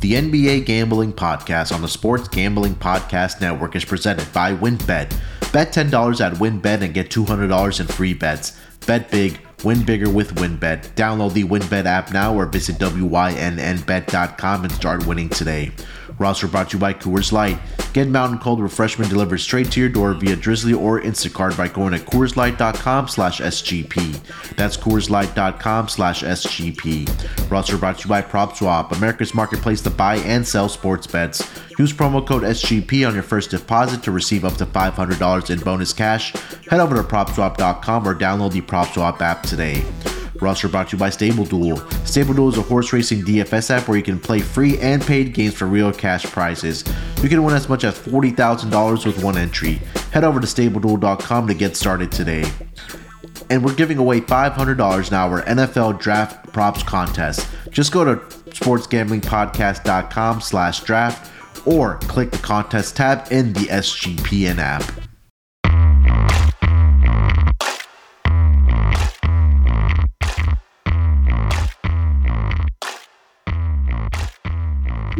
The NBA Gambling Podcast on the Sports Gambling Podcast Network is presented by WynnBET. Bet $10 at WynnBET and get $200 in free bets. Bet big, win bigger with WynnBET. Download the WynnBET app now or visit WYNNBet.com and start winning today. Roster brought to you by Coors Light. Get mountain cold refreshment delivered straight to your door via Drizly or Instacart by going to CoorsLight.com slash SGP. That's CoorsLight.com slash SGP. Roster brought to you by PropSwap, America's marketplace to buy and sell sports bets. Use promo code SGP on your first deposit to receive up to $500 in bonus cash. Head over to PropSwap.com or download the PropSwap app today. Roster brought to you by Stable Duel. Stable Duel is a horse racing DFS app where you can play free and paid games for real cash prizes. You can win as much as $40,000 with one entry. Head over to StableDuel.com to get started today. And we're giving away $500 now our NFL Draft Props Contest. Just go to sportsgamblingpodcast.com slash draft or click the contest tab in the SGPN app.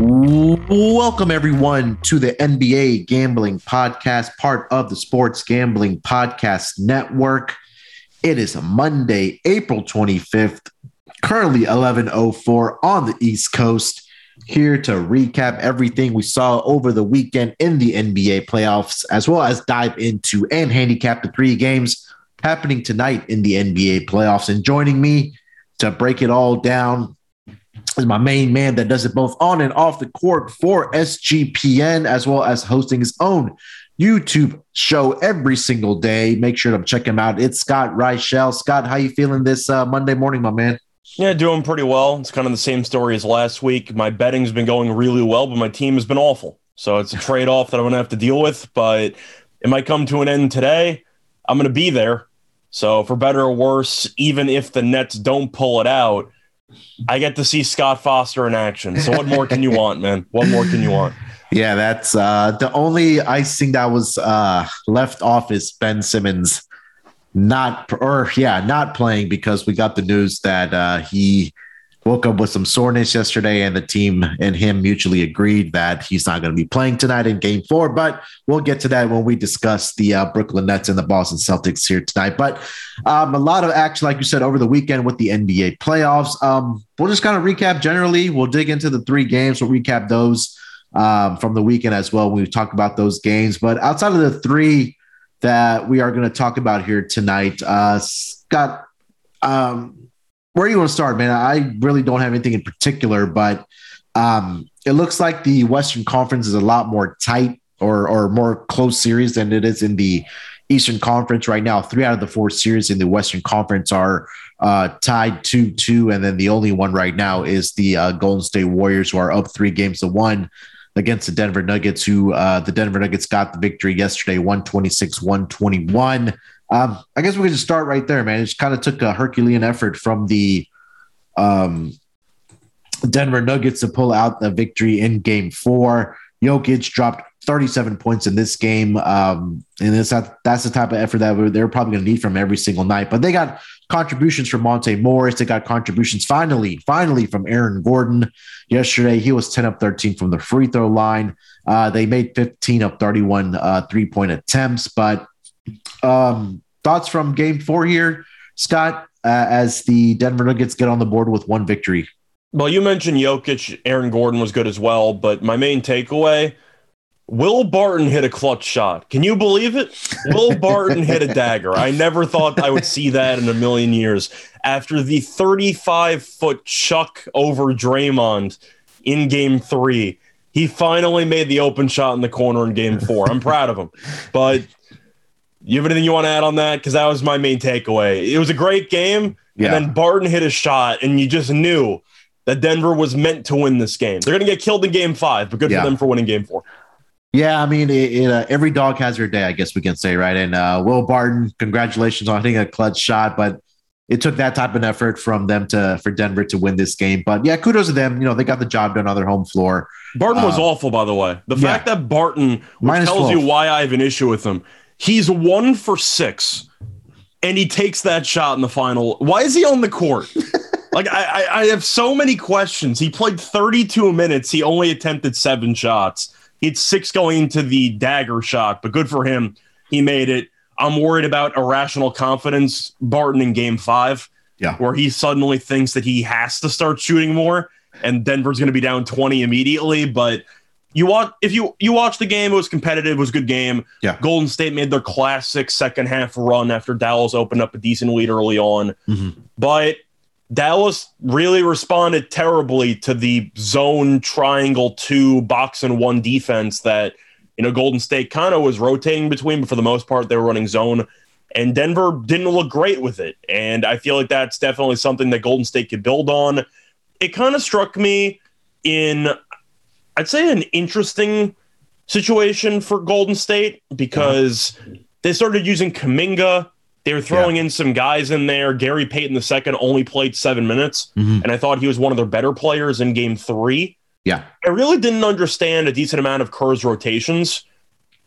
Welcome, everyone, to the NBA Gambling Podcast, part of the Sports Gambling Podcast Network. It is a Monday, April 25th, currently 11.04 on the East Coast. Here to recap everything we saw over the weekend in the NBA playoffs, as well as dive into and handicap the three games happening tonight in the NBA playoffs. And joining me to break it all down is my main man that does it both on and off the court for SGPN, as well as hosting his own YouTube show every single day. Make sure to check him out. It's Scott Reichel. Scott, how you feeling this uh, Monday morning, my man? Yeah, doing pretty well. It's kind of the same story as last week. My betting's been going really well, but my team has been awful. So it's a trade off that I'm going to have to deal with, but it might come to an end today. I'm going to be there. So for better or worse, even if the Nets don't pull it out, I get to see Scott Foster in action. So what more can you want, man? What more can you want? Yeah, that's uh, the only icing that was uh, left off is Ben Simmons not or yeah, not playing because we got the news that uh, he woke up with some soreness yesterday, and the team and him mutually agreed that he's not going to be playing tonight in Game Four. But we'll get to that when we discuss the uh, Brooklyn Nets and the Boston Celtics here tonight. But um, a lot of action, like you said, over the weekend with the NBA playoffs. Um, we'll just kind of recap generally. We'll dig into the three games. We'll recap those um, from the weekend as well. We've talked about those games, but outside of the three that we are going to talk about here tonight, uh, Scott. Um, where do you want to start, man? I really don't have anything in particular, but um, it looks like the Western Conference is a lot more tight or or more close series than it is in the Eastern Conference right now. Three out of the four series in the Western Conference are uh, tied two two, and then the only one right now is the uh, Golden State Warriors, who are up three games to one against the Denver Nuggets, who uh, the Denver Nuggets got the victory yesterday, 126 121. Um, I guess we can just start right there, man. It just kind of took a Herculean effort from the um, Denver Nuggets to pull out the victory in game four. Jokic dropped 37 points in this game. Um, and that's, that's the type of effort that they're probably going to need from every single night. But they got contributions from Monte Morris. They got contributions finally, finally from Aaron Gordon. Yesterday, he was 10 of 13 from the free throw line. Uh, they made 15 of 31 uh, three point attempts. But um, thoughts from game four here, Scott, uh, as the Denver Nuggets get on the board with one victory? Well, you mentioned Jokic, Aaron Gordon was good as well, but my main takeaway Will Barton hit a clutch shot. Can you believe it? Will Barton hit a dagger. I never thought I would see that in a million years. After the 35 foot chuck over Draymond in game three, he finally made the open shot in the corner in game four. I'm proud of him. But you have anything you want to add on that? Because that was my main takeaway. It was a great game. Yeah. And then Barton hit a shot, and you just knew that Denver was meant to win this game. They're going to get killed in game five, but good yeah. for them for winning game four. Yeah, I mean, it, it, uh, every dog has their day, I guess we can say, right? And uh, Will Barton, congratulations on hitting a clutch shot, but it took that type of effort from them to for Denver to win this game. But yeah, kudos to them. You know, they got the job done on their home floor. Barton was uh, awful, by the way. The yeah. fact that Barton which tells 12. you why I have an issue with him. He's one for six, and he takes that shot in the final. Why is he on the court? like I, I have so many questions. He played 32 minutes. He only attempted seven shots. He had six going into the dagger shot, but good for him. He made it. I'm worried about irrational confidence, Barton in game five, yeah. where he suddenly thinks that he has to start shooting more and Denver's going to be down 20 immediately. But you watch if you you watch the game, it was competitive, it was a good game. Yeah. Golden State made their classic second half run after Dallas opened up a decent lead early on. Mm-hmm. But Dallas really responded terribly to the zone triangle two box and one defense that you know Golden State kind of was rotating between, but for the most part they were running zone. And Denver didn't look great with it. And I feel like that's definitely something that Golden State could build on. It kind of struck me in I'd say an interesting situation for Golden State because they started using Kuminga. They were throwing in some guys in there. Gary Payton the second only played seven minutes, Mhm. and I thought he was one of their better players in game three. Yeah. I really didn't understand a decent amount of Kerr's rotations,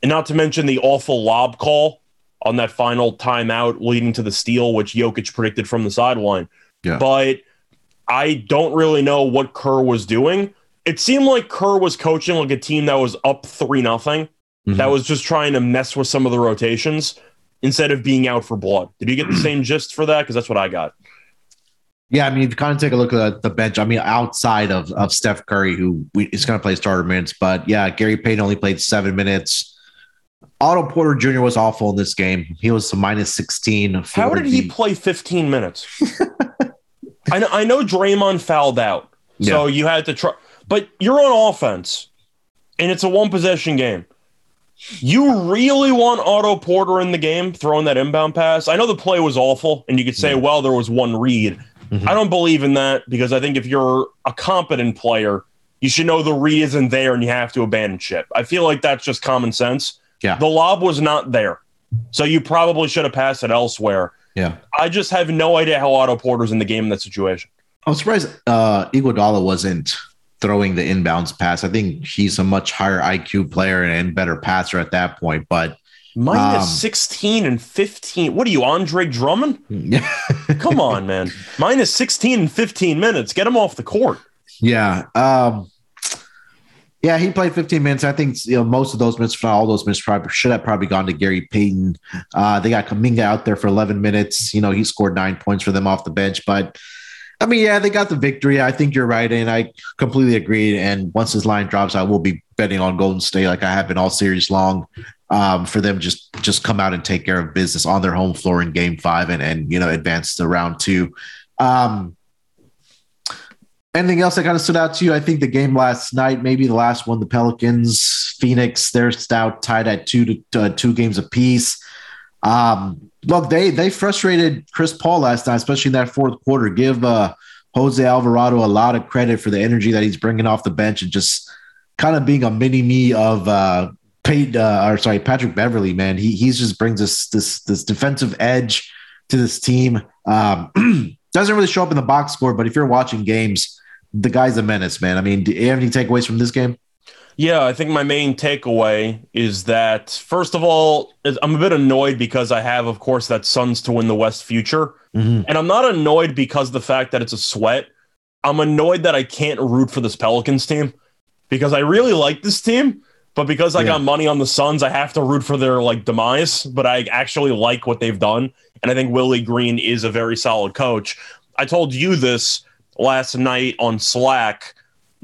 and not to mention the awful lob call on that final timeout leading to the steal, which Jokic predicted from the sideline. Yeah. But I don't really know what Kerr was doing. It seemed like Kerr was coaching like a team that was up three nothing, Mhm. that was just trying to mess with some of the rotations instead of being out for blood. Did you get the same gist for that? Because that's what I got. Yeah, I mean, if you kind of take a look at the bench, I mean, outside of, of Steph Curry, who we, is going to play starter minutes, but yeah, Gary Payton only played seven minutes. Otto Porter Jr. was awful in this game. He was minus 16. How did he play 15 minutes? I know I know Draymond fouled out. So you had to try but you're on offense and it's a one possession game. You really want Otto Porter in the game throwing that inbound pass? I know the play was awful and you could say, Yeah. well, there was one read. Mhm. I don't believe in that because I think if you're a competent player, you should know the read isn't there and you have to abandon ship. I feel like that's just common sense. Yeah. The lob was not there. So you probably should have passed it elsewhere. Yeah. I just have no idea how Otto Porter's in the game in that situation. I'm surprised uh, Iguodala wasn't throwing the inbounds pass. I think he's a much higher IQ player and better passer at that point. But Minus Um, 16 and 15. What are you, Andre Drummond? yeah, Come on, man. Minus 16 and 15 minutes. Get him off the court. yeah, um, yeah, he played 15 minutes. I think you know most of those minutes, not all those minutes, probably should have probably gone to Gary Payton. Uh, they got Kuminga out there for 11 minutes. You know, he scored nine points for them off the bench, but. I mean, yeah, they got the victory. I think you're right, and I completely agree. And once this line drops, I will be betting on Golden State, like I have been all series long, um, for them just just come out and take care of business on their home floor in Game Five, and and you know advance to round two. Um, anything else that kind of stood out to you? I think the game last night, maybe the last one, the Pelicans, Phoenix, they're stout tied at two to uh, two games apiece. Um, look, they they frustrated Chris Paul last night, especially in that fourth quarter. Give uh, Jose Alvarado a lot of credit for the energy that he's bringing off the bench and just kind of being a mini me of uh, uh, or sorry, Patrick Beverley. Man, he he's just brings this this this defensive edge to this team. Um, doesn't really show up in the box score, but if you're watching games, the guy's a menace, man. I mean, do you have any takeaways from this game? Yeah, I think my main takeaway is that, first of all, I'm a bit annoyed because I have, of course, that Suns to win the West future. Mhm. And I'm not annoyed because of the fact that it's a sweat. I'm annoyed that I can't root for this Pelicans team because I really like this team, but because I Yeah. got money on the Suns, I have to root for their like demise. But I actually like what they've done, and I think Willie Green is a very solid coach. I told you this last night on Slack.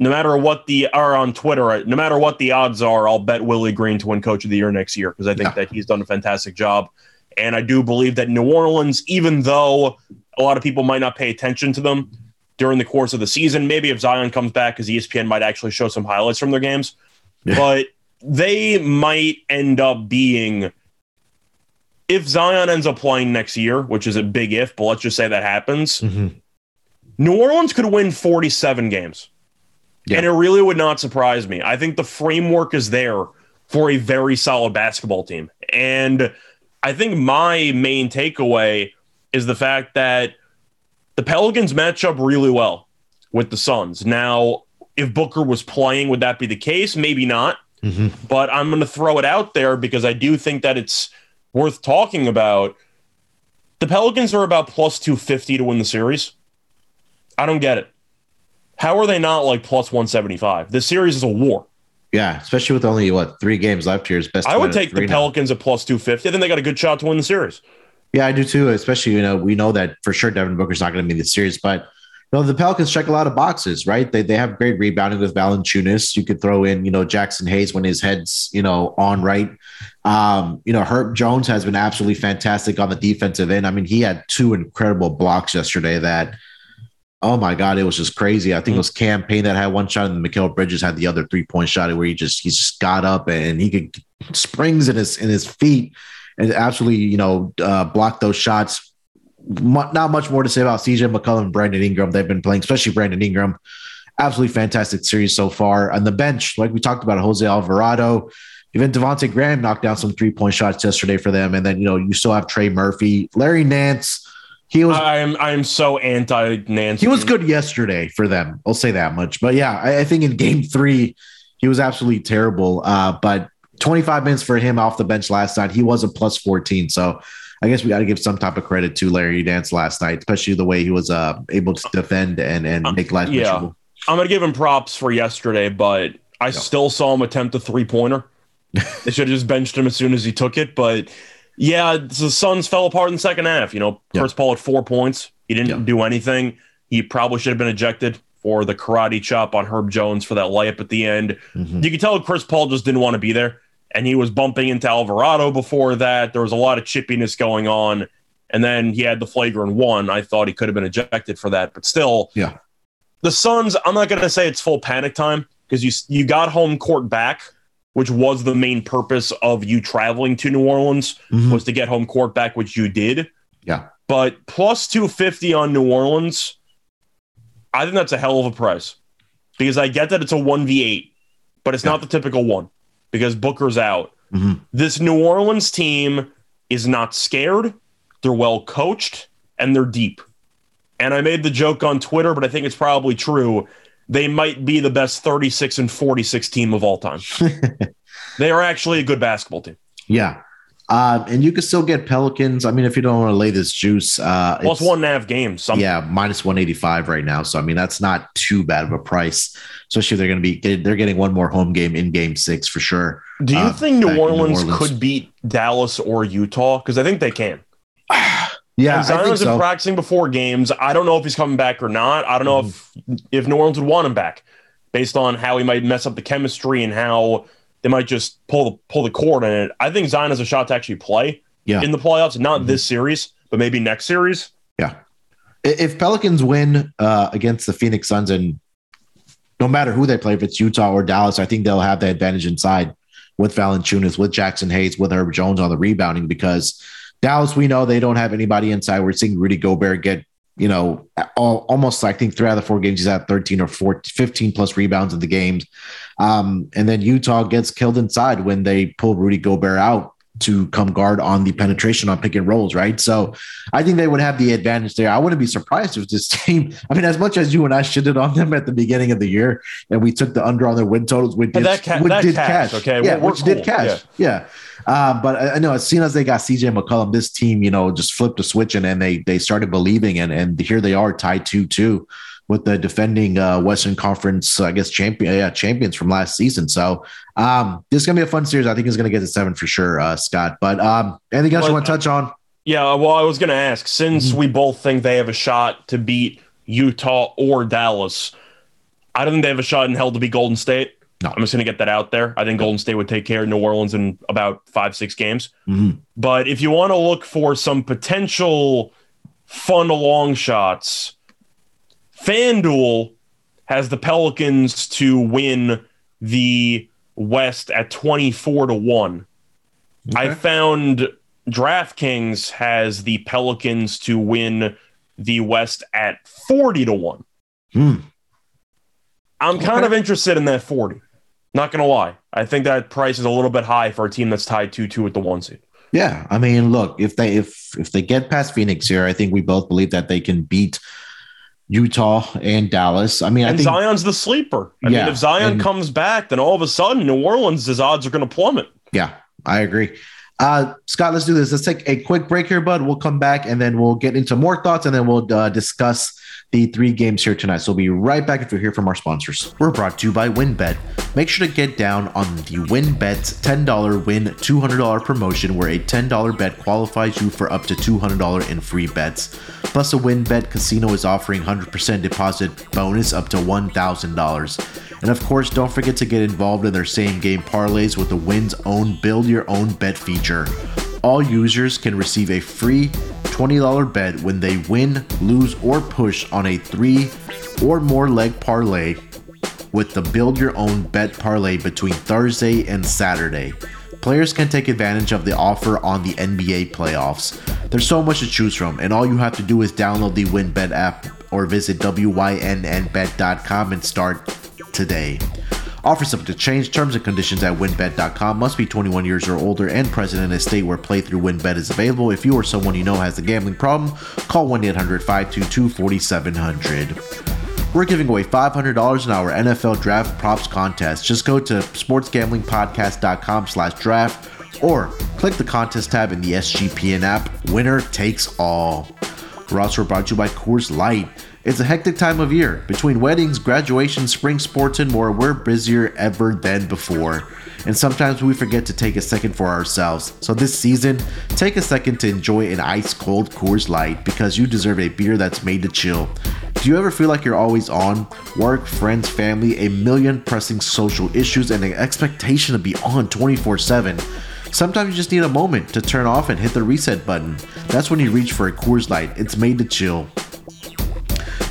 No matter what the or on Twitter, no matter what the odds are, I'll bet Willie Green to win Coach of the Year next year because I think Yeah. that he's done a fantastic job. And I do believe that New Orleans, even though a lot of people might not pay attention to them during the course of the season, maybe if Zion comes back, because ESPN might actually show some highlights from their games, Yeah. but they might end up being. If Zion ends up playing next year, which is a big if, but let's just say that happens, mm-hmm. New Orleans could win 47 games. Yeah. And it really would not surprise me. I think the framework is there for a very solid basketball team. And I think my main takeaway is the fact that the Pelicans match up really well with the Suns. Now, if Booker was playing, would that be the case? Maybe not. Mhm. But I'm going to throw it out there because I do think that it's worth talking about. The Pelicans are about plus 250 to win the series. I don't get it. How are they not like plus 175? This series is a war. Yeah, especially with only what three games left here. Is best. I would take the Pelicans now. at plus 250. I think they got a good shot to win the series. Yeah, I do too. Especially, you know, we know that for sure Devin Booker's not going to be in the series, but you know, the Pelicans check a lot of boxes, right? They, they have great rebounding with Valanciunas. You could throw in, you know, Jaxson Hayes when his head's, you know, on right. Um, you know, Herb Jones has been absolutely fantastic on the defensive end. I mean, he had two incredible blocks yesterday that – Oh my God, it was just crazy. I think mm-hmm. it was Cam Payne that had one shot, and Mikal Bridges had the other three point shot where he just he just got up and he could springs in his in his feet and absolutely you know uh, block those shots. Not much more to say about CJ McCollum, and Brandon Ingram. They've been playing, especially Brandon Ingram. Absolutely fantastic series so far. On the bench, like we talked about, Jose Alvarado, even Devonte Graham knocked down some three point shots yesterday for them. And then you know you still have Trey Murphy, Larry Nance he was. I'm I'm so anti Nancy. He was good yesterday for them. I'll say that much. But yeah, I, I think in Game Three, he was absolutely terrible. Uh, but 25 minutes for him off the bench last night. He was a plus 14. So I guess we got to give some type of credit to Larry Nance last night, especially the way he was uh, able to defend and and um, make life yeah. Miserable. I'm gonna give him props for yesterday, but I yeah. still saw him attempt a three pointer. they should have just benched him as soon as he took it, but yeah, the Suns fell apart in the second half. You know, Chris Paul had four points. He didn't do anything. He probably should have been ejected for the karate chop on Herb Jones for that layup at the end. Mm-hmm. You could tell Chris Paul just didn't want to be there. And he was bumping into Alvarado before that. There was a lot of chippiness going on. And then he had the flagrant one. I thought he could have been ejected for that. But still, yeah. The Suns, I'm not going to say it's full panic time because you you got home court back which was the main purpose of you traveling to New Orleans, mm-hmm. was to get home court back, which you did. Yeah. But plus 250 on New Orleans, I think that's a hell of a price because I get that it's a 1v8, but it's yeah. not the typical one because Booker's out. Mm-hmm. This New Orleans team is not scared, they're well coached, and they're deep. And I made the joke on Twitter, but I think it's probably true they might be the best 36 and 46 team of all time. they are actually a good basketball team. Yeah. Uh, and you can still get Pelicans. I mean, if you don't want to lay this juice, uh, plus one and a half games. Yeah, minus one eighty five right now. So I mean, that's not too bad of a price, especially if they're going to be they're getting one more home game in Game Six for sure. Do you uh, think New Orleans, New Orleans, could beat Dallas or Utah? Because I think they can. Yeah, and Zion's so. been practicing before games. I don't know if he's coming back or not. I don't know mm-hmm. if if New Orleans would want him back, based on how he might mess up the chemistry and how they might just pull the pull the cord in it. I think Zion has a shot to actually play yeah. in the playoffs, not mm-hmm. this series, but maybe next series. Yeah, if Pelicans win uh, against the Phoenix Suns, and no matter who they play, if it's Utah or Dallas, I think they'll have the advantage inside with Valanciunas, with Jaxson Hayes, with Herb Jones on the rebounding because Dallas, we know they don't have anybody inside. We're seeing Rudy Gobert get, you know, all, almost I think three out of the four games he's at 13 or 14, 15 plus rebounds in the games. Um, and then Utah gets killed inside when they pull Rudy Gobert out to come guard on the penetration on pick and rolls, right? So I think they would have the advantage there. I wouldn't be surprised if this team, I mean, as much as you and I shitted on them at the beginning of the year and we took the under on their win totals, which, did, that ca- which that did cash, Okay. Yeah, which cool. did cash. Yeah. yeah. Uh, but I, I know as soon as they got CJ McCollum, this team, you know, just flipped a switch and, and they they started believing and and here they are tied 2 2 with the defending uh, Western Conference, I guess champion, yeah, champions from last season. So um, this is gonna be a fun series. I think it's gonna get to seven for sure, uh, Scott. But um, anything else well, you want to touch on? Yeah, well, I was gonna ask since mm-hmm. we both think they have a shot to beat Utah or Dallas. I don't think they have a shot in hell to beat Golden State. No. I'm just going to get that out there. I think Golden State would take care of New Orleans in about five, six games. Mm-hmm. But if you want to look for some potential fun long shots, FanDuel has the Pelicans to win the West at 24 to 1. Okay. I found DraftKings has the Pelicans to win the West at 40 to 1. Hmm. I'm okay. kind of interested in that 40. Not going to lie. I think that price is a little bit high for a team that's tied 2-2 with the 1 seed. Yeah, I mean, look, if they if if they get past Phoenix here, I think we both believe that they can beat Utah and Dallas. I mean, and I think Zion's the sleeper. I yeah, mean, if Zion and, comes back, then all of a sudden New Orleans' odds are going to plummet. Yeah, I agree. Uh, Scott, let's do this. Let's take a quick break here, bud. We'll come back and then we'll get into more thoughts and then we'll uh, discuss the three games here tonight. So we'll be right back if we hear from our sponsors. We're brought to you by WynnBET. Make sure to get down on the WynnBET's $10 win $200 promotion where a $10 bet qualifies you for up to $200 in free bets. Plus, a WynnBET casino is offering 100% deposit bonus up to $1,000. And of course, don't forget to get involved in their same game parlays with the Win's own build your own bet feature. All users can receive a free $20 bet when they win, lose, or push on a three or more leg parlay with the Build Your Own Bet parlay between Thursday and Saturday. Players can take advantage of the offer on the NBA playoffs. There's so much to choose from, and all you have to do is download the WynnBET app or visit wynnbet.com and start today. Offer subject to change. Terms and conditions at wynnbet.com. Must be 21 years or older and present in a state where playthrough WynnBET is available. If you or someone you know has a gambling problem, call 1 800 522 4700. We're giving away $500 in our NFL Draft Props contest. Just go to sportsgamblingpodcast.com slash draft or click the contest tab in the SGPN app. Winner takes all. We're also brought to you by Coors Light. It's a hectic time of year. Between weddings, graduations, spring sports, and more, we're busier ever than before. And sometimes we forget to take a second for ourselves. So this season, take a second to enjoy an ice cold Coors Light because you deserve a beer that's made to chill. Do you ever feel like you're always on? Work, friends, family, a million pressing social issues, and an expectation to be on 24 7. Sometimes you just need a moment to turn off and hit the reset button. That's when you reach for a Coors Light. It's made to chill.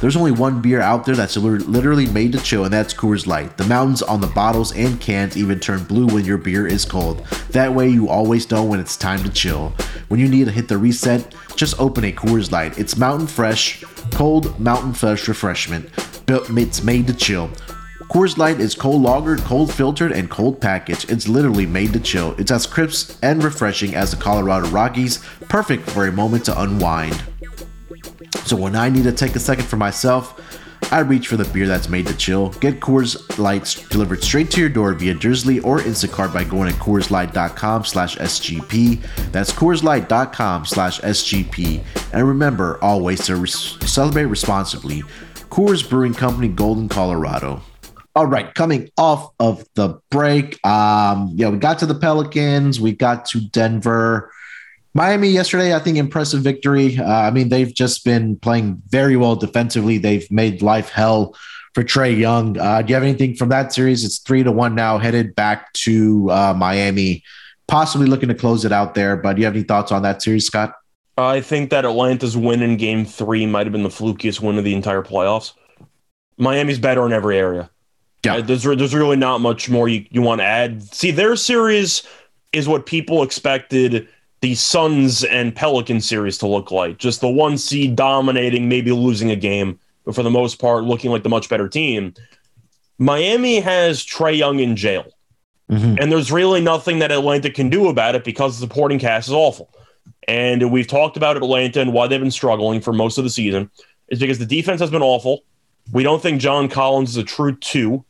There's only one beer out there that's literally made to chill, and that's Coors Light. The mountains on the bottles and cans even turn blue when your beer is cold. That way, you always know when it's time to chill. When you need to hit the reset, just open a Coors Light. It's mountain fresh, cold mountain fresh refreshment. It's made to chill. Coors Light is cold lagered, cold filtered, and cold packaged. It's literally made to chill. It's as crisp and refreshing as the Colorado Rockies, perfect for a moment to unwind. So when I need to take a second for myself, I reach for the beer that's made to chill. Get Coors Lights delivered straight to your door via Drizly or Instacart by going to CoorsLight.com slash SGP. That's CoorsLight.com slash SGP. And remember always to celebrate responsibly. Coors Brewing Company, Golden, Colorado. All right, coming off of the break, um, yeah, we got to the Pelicans, we got to Denver. Miami yesterday, I think impressive victory. Uh, I mean, they've just been playing very well defensively. They've made life hell for Trae Young. Uh, do you have anything from that series? It's three to one now, headed back to uh, Miami, possibly looking to close it out there. But do you have any thoughts on that series, Scott? I think that Atlanta's win in Game Three might have been the flukiest win of the entire playoffs. Miami's better in every area. Yeah, uh, there's there's really not much more you, you want to add. See, their series is what people expected the Suns and Pelican series to look like. Just the one seed dominating, maybe losing a game, but for the most part, looking like the much better team. Miami has Trae Young in jail. Mm-hmm. And there's really nothing that Atlanta can do about it because the supporting cast is awful. And we've talked about Atlanta and why they've been struggling for most of the season is because the defense has been awful. We don't think John Collins is a true 2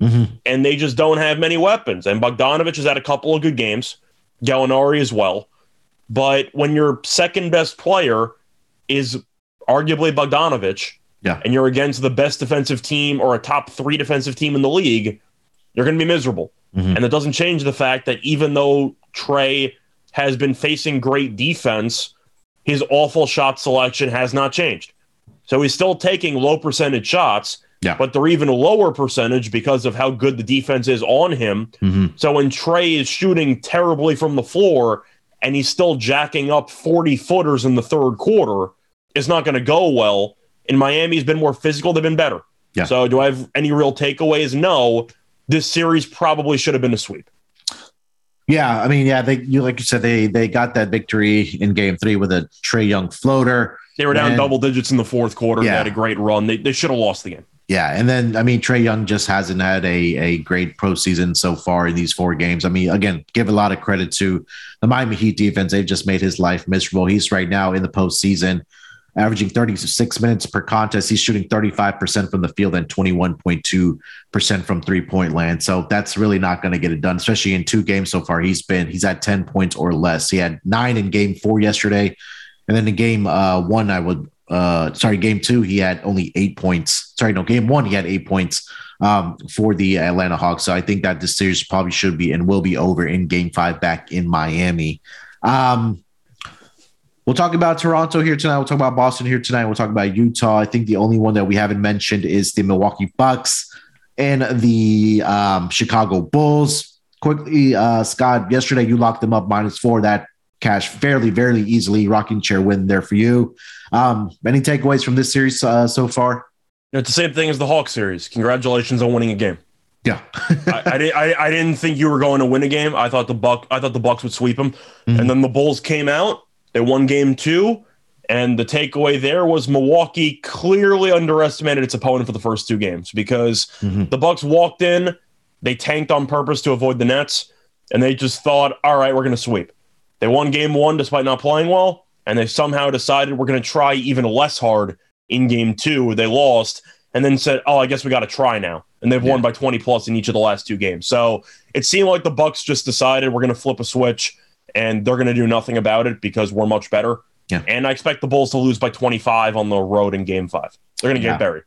mm-hmm. and they just don't have many weapons. And Bogdanovic has had a couple of good games, Gallinari as well. But when your second best player is arguably Bogdanovic, yeah. and you're against the best defensive team or a top three defensive team in the league, you're going to be miserable. Mm-hmm. And it doesn't change the fact that even though Trey has been facing great defense, his awful shot selection has not changed. So he's still taking low percentage shots, yeah. but they're even lower percentage because of how good the defense is on him. Mm-hmm. So when Trey is shooting terribly from the floor, and he's still jacking up 40 footers in the third quarter, it's not going to go well. And Miami's been more physical, they've been better. Yeah. So do I have any real takeaways? No. This series probably should have been a sweep. Yeah, I mean, yeah, they you like you said they they got that victory in game three with a Trae Young floater. They were down and, double digits in the fourth quarter. Yeah. They had a great run. They, they should have lost the game. Yeah, and then I mean Trae Young just hasn't had a a great postseason so far in these four games. I mean, again, give a lot of credit to the Miami Heat defense. They've just made his life miserable. He's right now in the postseason. averaging 36 minutes per contest. He's shooting 35% from the field and 21.2% from three point land. So that's really not going to get it done, especially in two games so far. He's been, he's at 10 points or less. He had nine in game four yesterday. And then in game uh, one, I would, uh, sorry, game two, he had only eight points. Sorry, no, game one, he had eight points um, for the Atlanta Hawks. So I think that this series probably should be and will be over in game five back in Miami. Um, We'll talk about Toronto here tonight. We'll talk about Boston here tonight. We'll talk about Utah. I think the only one that we haven't mentioned is the Milwaukee Bucks and the um, Chicago Bulls. Quickly, uh, Scott, yesterday you locked them up minus four. That cash fairly, fairly easily. Rocking chair win there for you. Um, any takeaways from this series uh, so far? It's the same thing as the Hawk series. Congratulations on winning a game. Yeah, I, I, didn't. I, I, didn't think you were going to win a game. I thought the Buck. I thought the Bucks would sweep them, mm-hmm. and then the Bulls came out they won game two. And the takeaway there was Milwaukee clearly underestimated its opponent for the first two games because mm-hmm. the Bucks walked in, they tanked on purpose to avoid the Nets, and they just thought, all right, we're going to sweep. They won game one despite not playing well, and they somehow decided we're going to try even less hard in game two. They lost, and then said, oh, I guess we got to try now. And they've yeah. won by 20 plus in each of the last two games. So it seemed like the Bucks just decided we're going to flip a switch and they're going to do nothing about it because we're much better. Yeah. And I expect the Bulls to lose by 25 on the road in game five. They're going to yeah. get buried.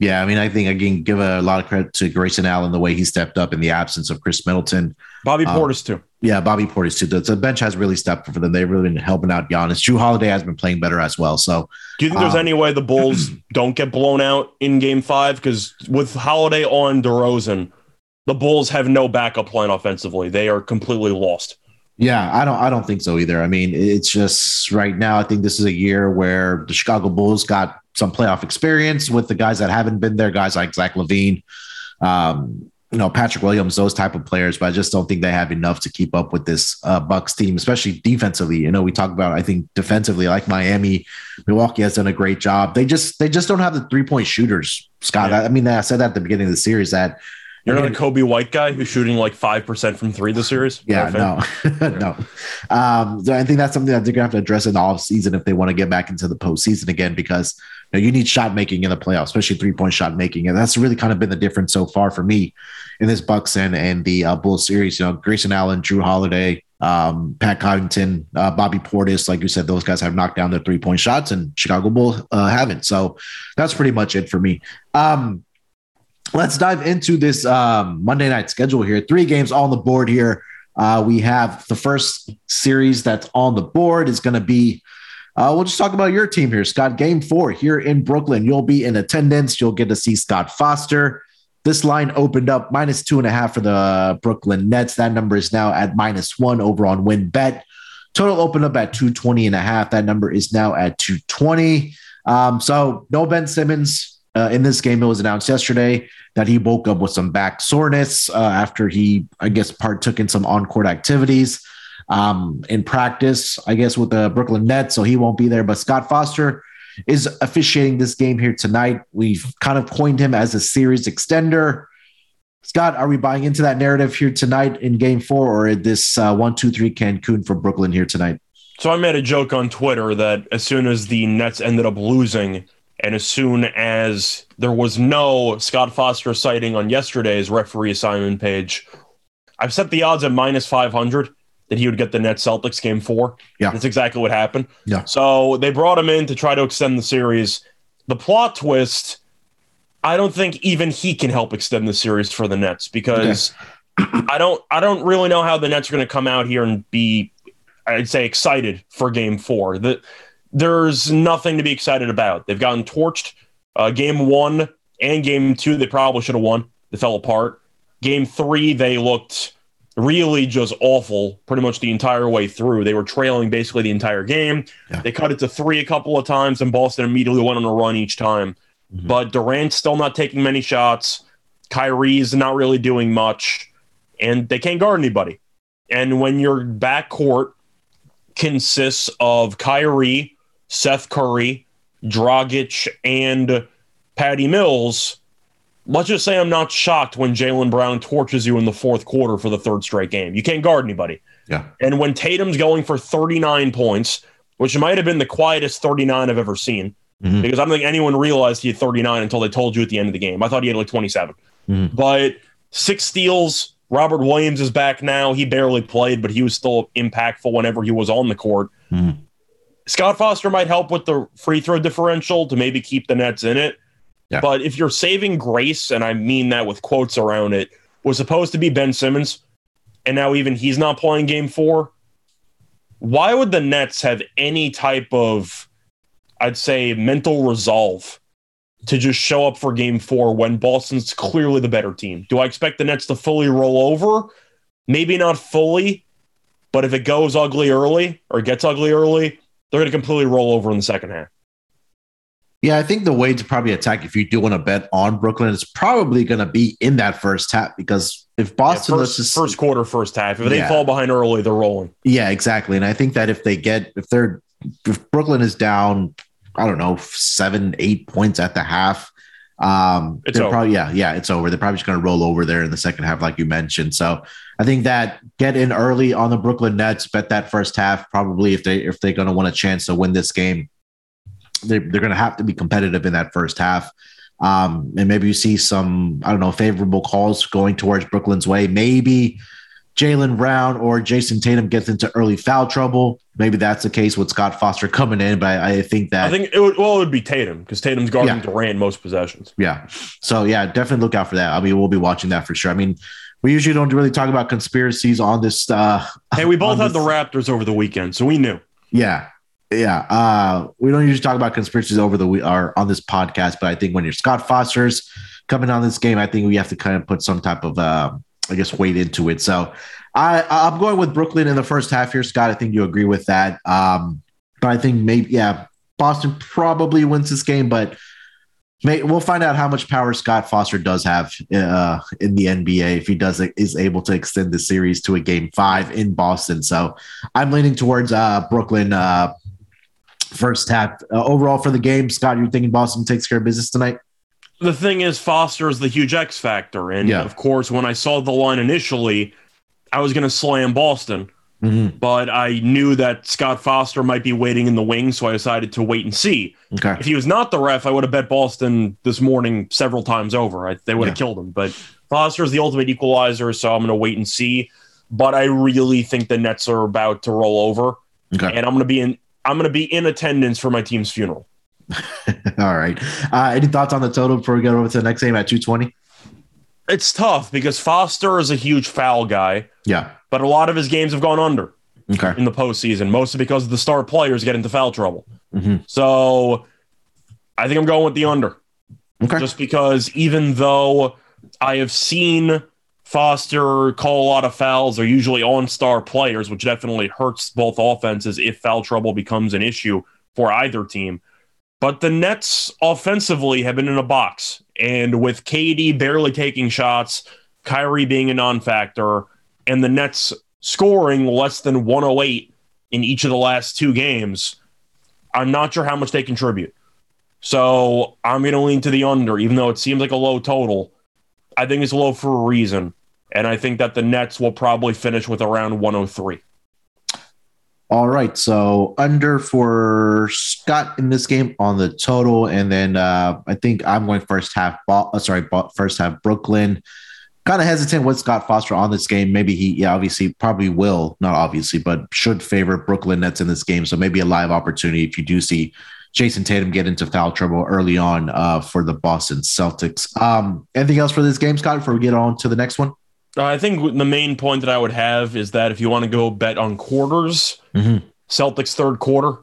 Yeah, I mean, I think I can give a lot of credit to Grayson Allen the way he stepped up in the absence of Khris Middleton. Bobby um, Portis too. Yeah, Bobby Portis too. The, the, bench has really stepped up for them. They've really been helping out Giannis. Jrue Holiday has been playing better as well. So, do you think there's um, any way the Bulls don't get blown out in Game Five? Because with Holiday on DeRozan, the Bulls have no backup plan offensively. They are completely lost. Yeah, I don't I don't think so either. I mean, it's just right now I think this is a year where the Chicago Bulls got some playoff experience with the guys that haven't been there, guys like Zach LaVine, um, you know, Patrick Williams, those type of players, but I just don't think they have enough to keep up with this uh, Bucks team, especially defensively. You know, we talk about I think defensively, like Miami, Milwaukee has done a great job. They just they just don't have the three point shooters, Scott. Yeah. I, I mean, I said that at the beginning of the series that you're not a Coby White guy who's shooting like five percent from three this series. Yeah, no, no. Um, so I think that's something that they're gonna have to address in the off season if they want to get back into the postseason again, because you, you need shot making in the playoffs, especially three point shot making, and that's really kind of been the difference so far for me in this Bucks and and the uh, Bulls series. You know, Grayson Allen, Jrue Holiday, um, Pat Connaughton, uh, Bobby Portis, like you said, those guys have knocked down their three point shots, and Chicago Bulls uh, haven't. So that's pretty much it for me. Um, let's dive into this um, Monday night schedule here. Three games on the board here. Uh, we have the first series that's on the board is going to be. Uh, we'll just talk about your team here, Scott. Game four here in Brooklyn. You'll be in attendance. You'll get to see Scott Foster. This line opened up minus two and a half for the Brooklyn Nets. That number is now at minus one over on WynnBET. Total opened up at 220 and a half. That number is now at 220. Um, so no Ben Simmons, uh, in this game, it was announced yesterday that he woke up with some back soreness uh, after he, I guess, partook in some on court activities um, in practice, I guess, with the Brooklyn Nets. So he won't be there. But Scott Foster is officiating this game here tonight. We've kind of coined him as a series extender. Scott, are we buying into that narrative here tonight in game four or this uh, one, two, three Cancun for Brooklyn here tonight? So I made a joke on Twitter that as soon as the Nets ended up losing, and as soon as there was no Scott Foster sighting on yesterday's referee assignment page, I've set the odds at minus 500 that he would get the Nets Celtics game four. Yeah. That's exactly what happened. Yeah. So they brought him in to try to extend the series. The plot twist, I don't think even he can help extend the series for the Nets because okay. I don't I don't really know how the Nets are going to come out here and be I'd say excited for game four. The there's nothing to be excited about. They've gotten torched. Uh, game one and game two, they probably should have won. They fell apart. Game three, they looked really just awful pretty much the entire way through. They were trailing basically the entire game. Yeah. They cut it to three a couple of times, and Boston immediately went on a run each time. Mm-hmm. But Durant's still not taking many shots. Kyrie's not really doing much, and they can't guard anybody. And when your backcourt consists of Kyrie, Seth Curry, Dragic, and Patty Mills, let's just say I'm not shocked when Jaylen Brown torches you in the fourth quarter for the third straight game. You can't guard anybody. Yeah. And when Tatum's going for 39 points, which might have been the quietest 39 I've ever seen. Mhm. Because I don't think anyone realized he had 39 until they told you at the end of the game. I thought he had like 27. Mhm. But six steals. Robert Williams is back now. He barely played, but he was still impactful whenever he was on the court. Mhm. Scott Foster might help with the free throw differential to maybe keep the Nets in it. Yeah. But if you're saving grace, and I mean that with quotes around it, was supposed to be Ben Simmons, and now even he's not playing game four. Why would the Nets have any type of, I'd say, mental resolve to just show up for game four when Boston's clearly the better team? Do I expect the Nets to fully roll over? Maybe not fully, but if it goes ugly early or gets ugly early, they're going to completely roll over in the second half. Yeah, I think the way to probably attack if you do want to bet on Brooklyn is probably going to be in that first half because if Boston Yeah, let's first, just first quarter, first half. If they Yeah. fall behind early, they're rolling. yeah, exactly. And I think that if they get if they're if Brooklyn is down, I don't know, seven, eight points at the half, um, It's they're probably yeah, yeah, it's over. They're probably just going to roll over there in the second half, like you mentioned. So I think that get in early on the Brooklyn Nets, bet that first half. Probably if they if they're going to want a chance to win this game, they're, they're going to have to be competitive in that first half. Um, and maybe you see some, I don't know, favorable calls going towards Brooklyn's way. Maybe Jaylen Brown or Jayson Tatum gets into early foul trouble. Maybe that's the case with Scott Foster coming in, but I, I think that I think it would, well, it would be Tatum because Tatum's guarding Yeah. Durant most possessions. Yeah. So yeah, definitely look out for that. I mean, we'll be watching that for sure. I mean, we usually don't really talk about conspiracies on this. Uh, Hey, we both had the Raptors over the weekend, so we knew. Yeah. Yeah. Uh, we don't usually talk about conspiracies over the we are on this podcast, but I think when you're Scott Foster's coming on this game, I think we have to kind of put some type of uh, I guess weight into it. So I I'm going with Brooklyn in the first half here, Scott. I think you agree with that. Um, but I think maybe yeah, Boston probably wins this game, but may, we'll find out how much power Scott Foster does have uh, in the NBA if he does is able to extend the series to a game five in Boston. So I'm leaning towards uh, Brooklyn uh, first half. Uh, overall for the game, Scott, you're thinking Boston takes care of business tonight? The thing is, Foster is the huge X factor. And Yeah. of course, when I saw the line initially, I was going to slam Boston, Mm-hmm. but I knew that Scott Foster might be waiting in the wings, so I decided to wait and see. Okay. If he was not the ref, I would have bet Boston this morning several times over. I, they would have Yeah. killed him. But Foster is the ultimate equalizer, so I'm going to wait and see. But I really think the Nets are about to roll over, Okay. and I'm going to be in. I'm going to be in attendance for my team's funeral. All right. Uh, any thoughts on the total before we get over to the next game at 220? It's tough because Foster is a huge foul guy, Yeah. but a lot of his games have gone under Okay. in the postseason, mostly because the star players get into foul trouble. Mhm. So I think I'm going with the under. Okay. just because even though I have seen Foster call a lot of fouls, they're usually on star players, which definitely hurts both offenses if foul trouble becomes an issue for either team. But the Nets offensively have been in a box. And with KD barely taking shots, Kyrie being a non factor, and the Nets scoring less than 108 in each of the last two games, I'm not sure how much they contribute. So I'm going to lean to the under, even though it seems like a low total. I think it's low for a reason. And I think that the Nets will probably finish with around 103. All right. So under for Scott in this game on the total. And then uh, I think I'm going first half, uh, sorry, first half Brooklyn. Kind of hesitant with Scott Foster on this game. Maybe he, yeah, obviously probably will, not obviously, but should favor Brooklyn Nets in this game. So maybe a live opportunity if you do see Jayson Tatum get into foul trouble early on uh, for the Boston Celtics. Um, anything else for this game, Scott, before we get on to the next one? I think the main point that I would have is that if you want to go bet on quarters, Mhm. Celtics third quarter,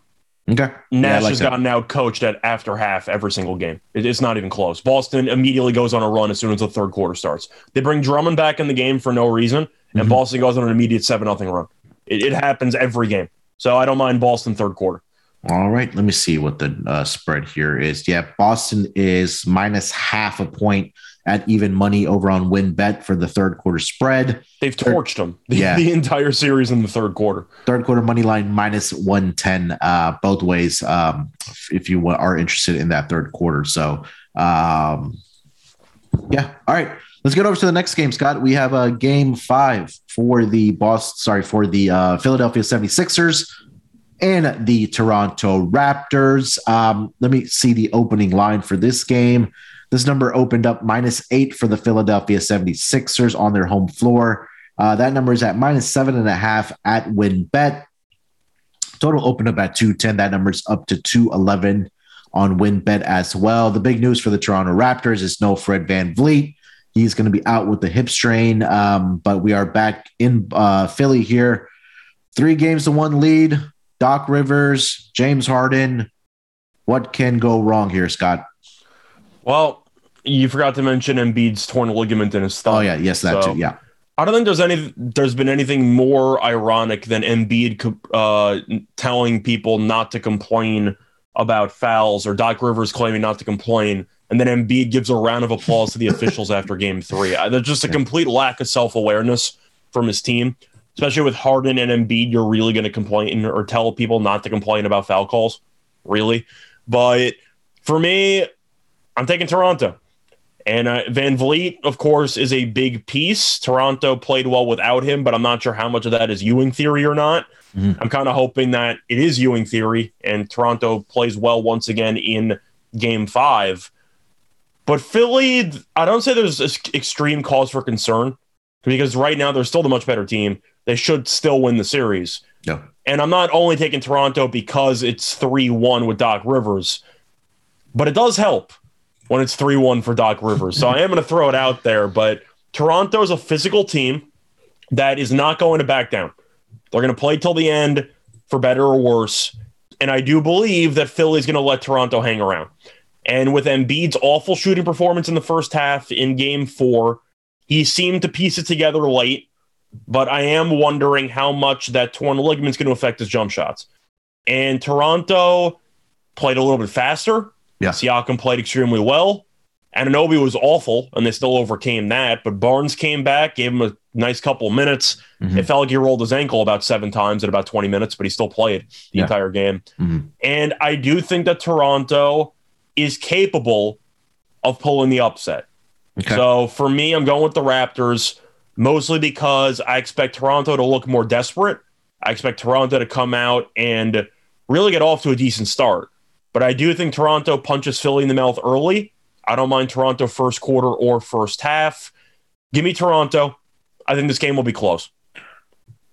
Okay. Yeah, Nash like has that. gotten out coached at after half every single game. It- it's not even close. Boston immediately goes on a run as soon as the third quarter starts. They bring Drummond back in the game for no reason, and Mhm. Boston goes on an immediate 7 0 run. It, it happens every game. So I don't mind Boston third quarter. All right, let me see what the uh, spread here is. Yeah, Boston is minus half a point at even money over on WynnBET for the third quarter spread. They've torched them the, Yeah. the entire series in the third quarter. Third quarter money line minus 110 uh, both ways um, if you are interested in that third quarter. So, um, yeah. All right. Let's get over to the next game, Scott. We have a game five for the boss, sorry, for the uh, Philadelphia 76ers and the Toronto Raptors. Um, let me see the opening line for this game. This number opened up minus eight for the Philadelphia 76ers on their home floor. Uh, that number is at minus seven and a half at WynnBET. Total opened up at 210. That number is up to 211 on WynnBET as well. The big news for the Toronto Raptors is no Fred VanVleet. He's going to be out with the hip strain, um, but we are back in uh, Philly here. Three games to one lead. Doc Rivers, James Harden. What can go wrong here, Scott? Well, you forgot to mention Embiid's torn ligament in his thumb. Oh yeah, yes, that so, too. Yeah. I don't think there's any there's been anything more ironic than Embiid uh, telling people not to complain about fouls or Doc Rivers claiming not to complain, and then Embiid gives a round of applause to the officials after Game Three. There's just a complete lack of self awareness from his team, especially with Harden and Embiid. You're really going to complain or tell people not to complain about foul calls, really. But for me, I'm taking Toronto. And uh, VanVleet, of course, is a big piece. Toronto played well without him, but I'm not sure how much of that is Ewing theory or not. Mm-hmm. I'm kind of hoping that it is Ewing theory and Toronto plays well once again in game five. But Philly, I don't say there's extreme cause for concern because right now they're still the much better team. They should still win the series. Yeah. And I'm not only taking Toronto because it's 3 1 with Doc Rivers, but it does help when it's 3 1 for Doc Rivers. So I am going to throw it out there, but Toronto is a physical team that is not going to back down. They're going to play till the end for better or worse. And I do believe that Philly's going to let Toronto hang around. And with Embiid's awful shooting performance in the first half in game four, he seemed to piece it together late. But I am wondering how much that torn ligament is going to affect his jump shots. And Toronto played a little bit faster. Yeah. Siakam played extremely well. Anunoby was awful, and they still overcame that. But Barnes came back, gave him a nice couple of minutes. Mm-hmm. It felt like he rolled his ankle about seven times in about 20 minutes, but he still played the yeah. entire game. Mm-hmm. And I do think that Toronto is capable of pulling the upset. Okay. So for me, I'm going with the Raptors mostly because I expect Toronto to look more desperate. I expect Toronto to come out and really get off to a decent start. But I do think Toronto punches Philly in the mouth early. I don't mind Toronto first quarter or first half. Give me Toronto. I think this game will be close.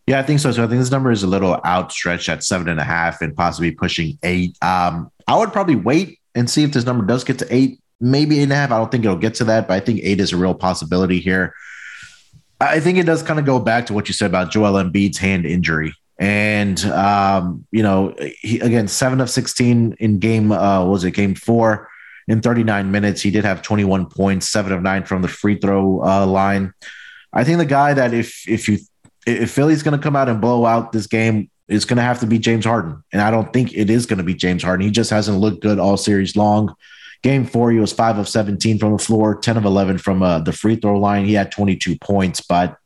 Yeah, I think so. So I think this number is a little outstretched at seven and a half and possibly pushing eight. Um, I would probably wait and see if this number does get to eight, maybe eight and a half. I don't think it'll get to that, but I think eight is a real possibility here. I think it does kind of go back to what you said about Joel Embiid's hand injury. And um, you know, he, again, seven of sixteen in game uh, was it game four in 39 minutes. He did have 21 points, seven of nine from the free throw uh, line. I think the guy that if if you if Philly's going to come out and blow out this game, is going to have to be James Harden, and I don't think it is going to be James Harden. He just hasn't looked good all series long. Game four, he was five of 17 from the floor, 10 of 11 from uh, the free throw line. He had 22 points, but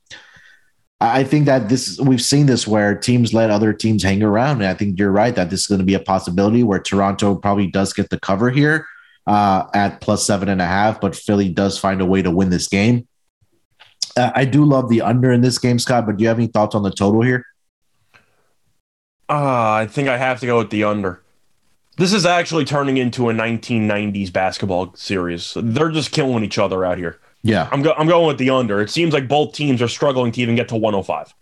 I think that this we've seen this where teams let other teams hang around, and I think you're right that this is going to be a possibility where Toronto probably does get the cover here uh, at plus seven and a half, but Philly does find a way to win this game. Uh, I do love the under in this game, Scott. But do you have any thoughts on the total here? Uh, I think I have to go with the under. This is actually turning into a 1990s basketball series. They're just killing each other out here. Yeah. I'm, go- I'm going with the under. It seems like both teams are struggling to even get to 105.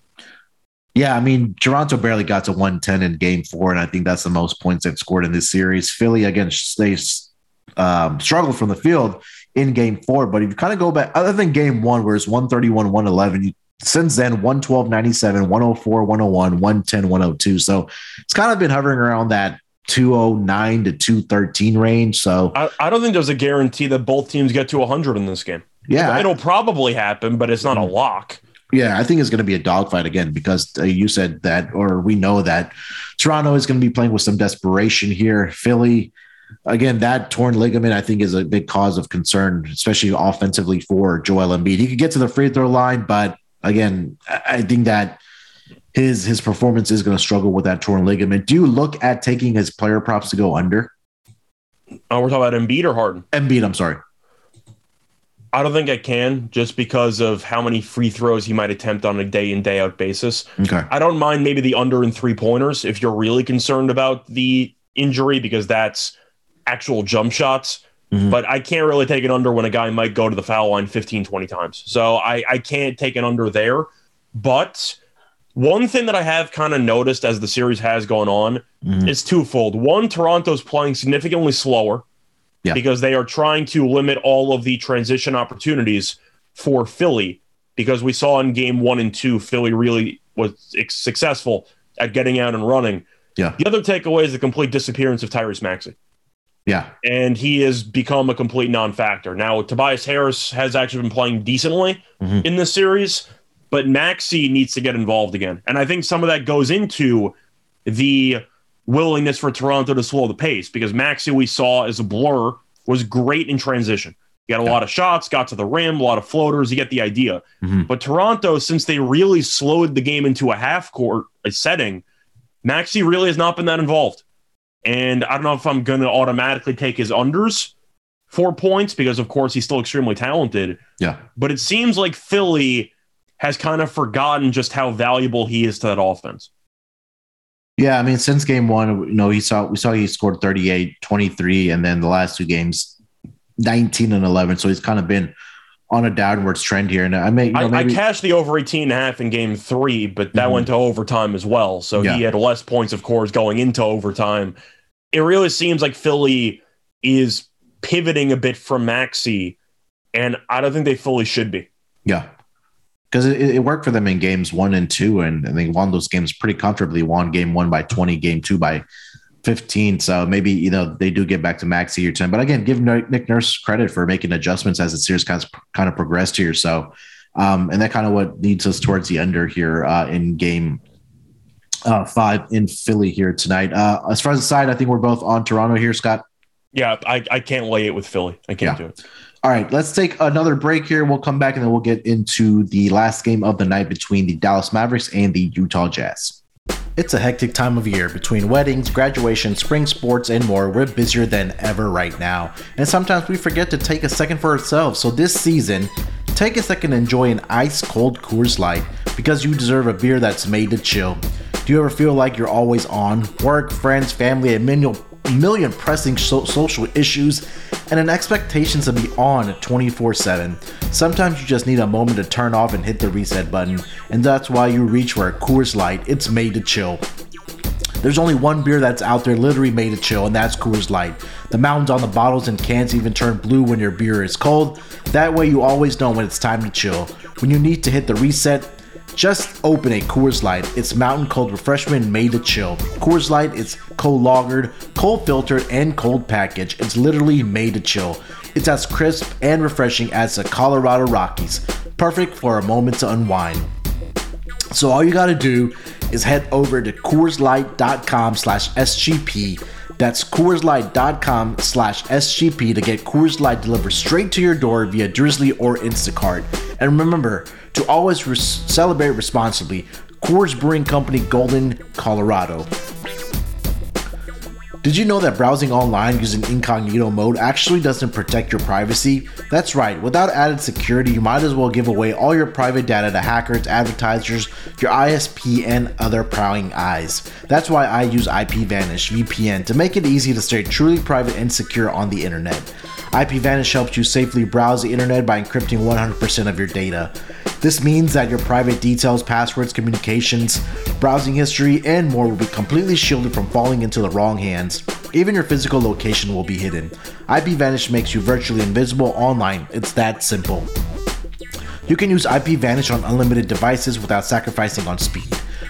Yeah, I mean, Toronto barely got to 110 in game four, and I think that's the most points they've scored in this series. Philly, again, they um, struggled from the field in game four, but if you kind of go back, other than game one, where it's 131, 111, since then 112, 97, 104, 101, 110, 102. So it's kind of been hovering around that 209 to 213 range. So I, I, don't think there's a guarantee that both teams get to 100 in this game. Yeah, it'll probably happen, but it's not a mm-hmm. lock. Yeah, I think it's going to be a dogfight again because uh, you said that, or we know that Toronto is going to be playing with some desperation here. Philly, again, that torn ligament, I think, is a big cause of concern, especially offensively for Joel Embiid. He could get to the free throw line, but again, I think that his his performance is going to struggle with that torn ligament. Do you look at taking his player props to go under? Oh, we're talking about Embiid or Harden? Embiid, I'm sorry. I don't think I can just because of how many free throws he might attempt on a day in, day out basis. Okay. I don't mind maybe the under and three pointers if you're really concerned about the injury because that's actual jump shots. Mhm. But I can't really take an under when a guy might go to the foul line 15, 20 times. So I, I can't take an under there. But one thing that I have kind of noticed as the series has gone on Mhm. is twofold. One, Toronto's playing significantly slower Yeah. because they are trying to limit all of the transition opportunities for Philly. Because we saw in game one and two, Philly really was successful at getting out and running. Yeah. The other takeaway is the complete disappearance of Tyrese Maxey Yeah. and he has become a complete non-factor. Now, Tobias Harris has actually been playing decently Mhm. in this series, but Maxey needs to get involved again. And I think some of that goes into the willingness for Toronto to slow the pace because Maxey we saw as a blur was great in transition. He got a Yeah. lot of shots, got to the rim, a lot of floaters. You get the idea. Mhm. But Toronto, since they really slowed the game into a half court a setting, Maxey really has not been that involved. And I don't know if I'm going to automatically take his unders four points because, of course, he's still extremely talented. Yeah. But it seems like Philly has kind of forgotten just how valuable he is to that offense. Yeah, I mean, since game one, you know, he saw we saw he scored 38, 23, and then the last two games, 19 and 11. So he's kind of been on a downwards trend here. And I may, you know, I, I cashed the over 18 and a half in game three, but that Mhm. went to overtime as well. So Yeah. he had less points, of course, going into overtime. It really seems like Philly is pivoting a bit from Maxey, and I don't think they fully should be. yeah, because it, it worked for them in games one and two, and, and they won those games pretty comfortably. Won game one by 20, game two by 15. So maybe, you know, they do get back to max year 10. But again, give Nick Nick Nurse credit for making adjustments as the series kind of, kind of progressed here. So, um, and that kind of what leads us towards the under here uh, in game uh, five in Philly here tonight. Uh, as far as the side, I think we're both on Toronto here, Scott. Yeah, I, I can't lay it with Philly. I can't Yeah. do it. All right, let's take another break here. We'll come back and then we'll get into the last game of the night between the Dallas Mavericks and the Utah Jazz. It's a hectic time of year between weddings, graduation, spring sports, and more. We're busier than ever right now. And sometimes we forget to take a second for ourselves. So this season, take a second to enjoy an ice cold Coors Light because you deserve a beer that's made to chill. Do you ever feel like you're always on? Work, friends, family, a million, million pressing so- social issues, and an expectation to be on 24 7. Sometimes you just need a moment to turn off and hit the reset button, and that's why you reach for a Coors Light. It's made to chill. There's only one beer that's out there literally made to chill, and that's Coors Light. The mountains on the bottles and cans even turn blue when your beer is cold. That way, you always know when it's time to chill. When you need to hit the reset, just open a Coors Light. It's mountain cold refreshment made to chill. Coors Light is cold lagered, cold filtered, and cold packaged. It's literally made to chill. It's as crisp and refreshing as the Colorado Rockies. Perfect for a moment to unwind. So all you gotta do is head over to CoorsLight.com slash SGP. That's CoorsLight.com slash SGP to get Coors Light delivered straight to your door via Drizly or Instacart. And remember to always celebrate responsibly. Coors Brewing Company, Golden, Colorado. Did you know that browsing online using incognito mode actually doesn't protect your privacy? That's right, without added security, you might as well give away all your private data to hackers, advertisers, your ISP, and other prying eyes. That's why I use IPVanish VPN to make it easy to stay truly private and secure on the internet. IPVanish helps you safely browse the internet by encrypting 100% of your data. This means that your private details, passwords, communications, browsing history, and more will be completely shielded from falling into the wrong hands. Even your physical location will be hidden. IPVanish makes you virtually invisible online. It's that simple. You can use IPVanish on unlimited devices without sacrificing on speed.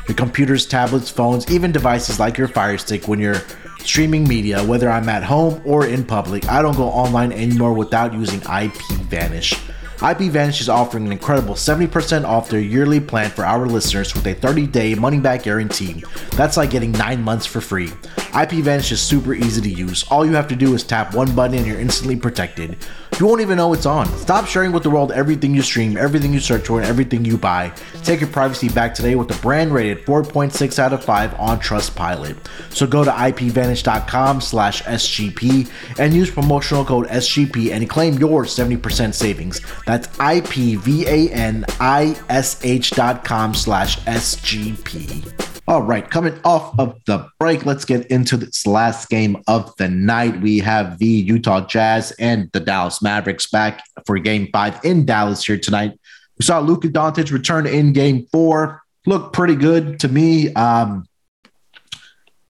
Your computers, tablets, phones, even devices like your Fire Stick when you're streaming media, whether I'm at home or in public, I don't go online anymore without using IPVanish. IPVanish is offering an incredible 70% off their yearly plan for our listeners with a 30-day money-back guarantee. That's like getting 9 months for free. IPVanish is super easy to use. All you have to do is tap one button and you're instantly protected. You won't even know it's on. Stop sharing with the world everything you stream, everything you search for, and everything you buy. Take your privacy back today with the brand rated 4.6 out of 5 on Trustpilot. So go to ipvanish.com slash SGP and use promotional code SGP and claim your 70% savings. That's ipvanish.com slash SGP. All right, coming off of the break, let's get into this last game of the night. We have the Utah Jazz and the Dallas Mavericks back for game five in Dallas here tonight. We saw Luka Doncic return in game four. Looked pretty good to me. Um,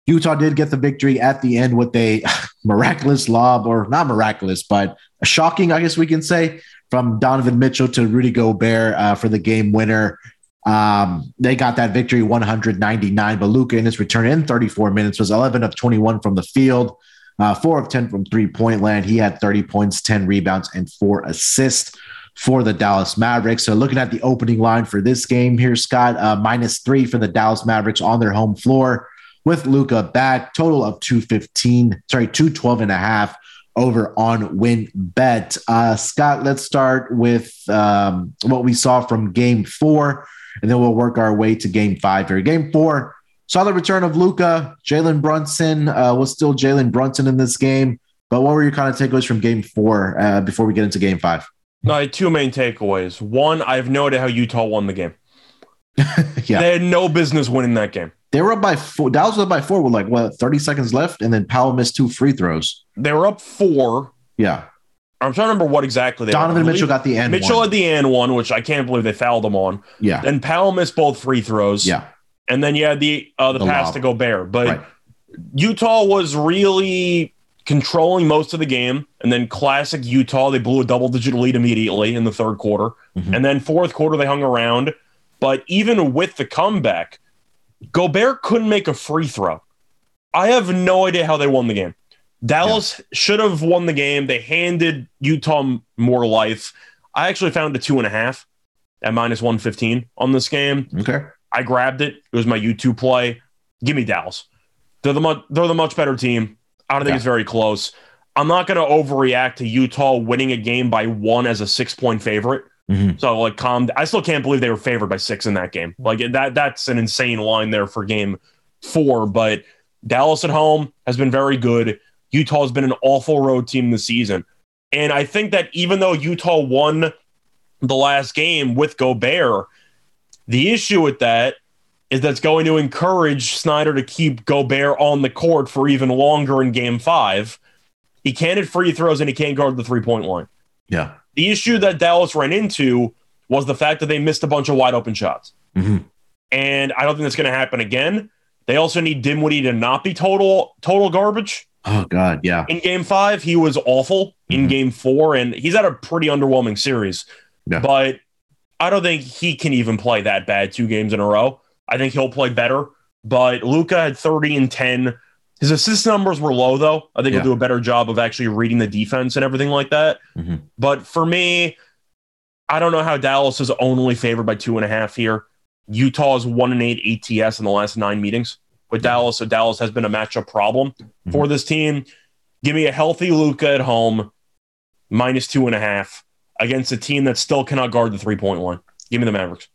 Utah did get the victory at the end with a miraculous lob, or not miraculous, but shocking, I guess we can say, from Donovan Mitchell to Rudy Gobert uh, for the game winner. Um, they got that victory 199, but Luka in his return in 34 minutes was 11 of 21 from the field, uh, four of 10 from three point land. He had 30 points, 10 rebounds, and four assists for the Dallas Mavericks. So looking at the opening line for this game here, Scott, uh, minus three for the Dallas Mavericks on their home floor with Luka back, total of 215, sorry, 212 and a half over on WynnBET. Uh, Scott, let's start with um, what we saw from game four and then we'll work our way to game five here. Game four saw the return of Luka. Jalen Brunson uh, was still Jalen Brunson in this game. But what were your kind of takeaways from game four uh, before we get into game five? No, I had two main takeaways. One, I have no idea how Utah won the game. yeah. They had no business winning that game. They were up by four. Dallas was up by four with like what, 30 seconds left, and then Powell missed two free throws. They were up four. Yeah. I'm trying to remember what exactly they Donovan Mitchell got the end. Mitchell one. had the end one, which I can't believe they fouled him on. Yeah. Then Powell missed both free throws. Yeah. And then you had the uh, the, The pass lob. to Gobert. But Right. Utah was really controlling most of the game. And then classic Utah, they blew a double digit lead immediately in the third quarter. Mhm. And then fourth quarter, they hung around. But even with the comeback, Gobert couldn't make a free throw. I have no idea how they won the game. Dallas should have won the game. They handed Utah more life. I actually found a two and a half at minus 115 on this game. Okay. I grabbed it. It was my YouTube play. Give me Dallas. They're the much they're the much better team. I don't think Yeah. it's very close. I'm not going to overreact to Utah winning a game by one as a six point favorite. Mhm. So like, calm. I still can't believe they were favored by six in that game. Like that that's an insane line there for game four. But Dallas at home has been very good. Utah has been an awful road team this season, and I think that even though Utah won the last game with Gobert, the issue with that is that's going to encourage Snyder to keep Gobert on the court for even longer in game five. He can't hit free throws and he can't guard the three point line. Yeah. The issue that Dallas ran into was the fact that they missed a bunch of wide open shots. Mhm. And I don't think that's going to happen again. They also need Dinwiddie to not be total total garbage. Oh God. Yeah. In game five, he was awful. In Mhm. game four, and he's had a pretty underwhelming series. Yeah. But I don't think he can even play that bad two games in a row. I think he'll play better. But Luka had 30 and 10. His assist numbers were low, though. I think Yeah. he'll do a better job of actually reading the defense and everything like that. Mhm. But for me, I don't know how Dallas is only favored by two and a half here. Utah is one and eight ATS in the last nine meetings with Dallas. So Dallas has been a matchup problem Mm-hmm. for this team. Give me a healthy Luka at home, minus two and a half against a team that still cannot guard the three point line. Give me the Mavericks.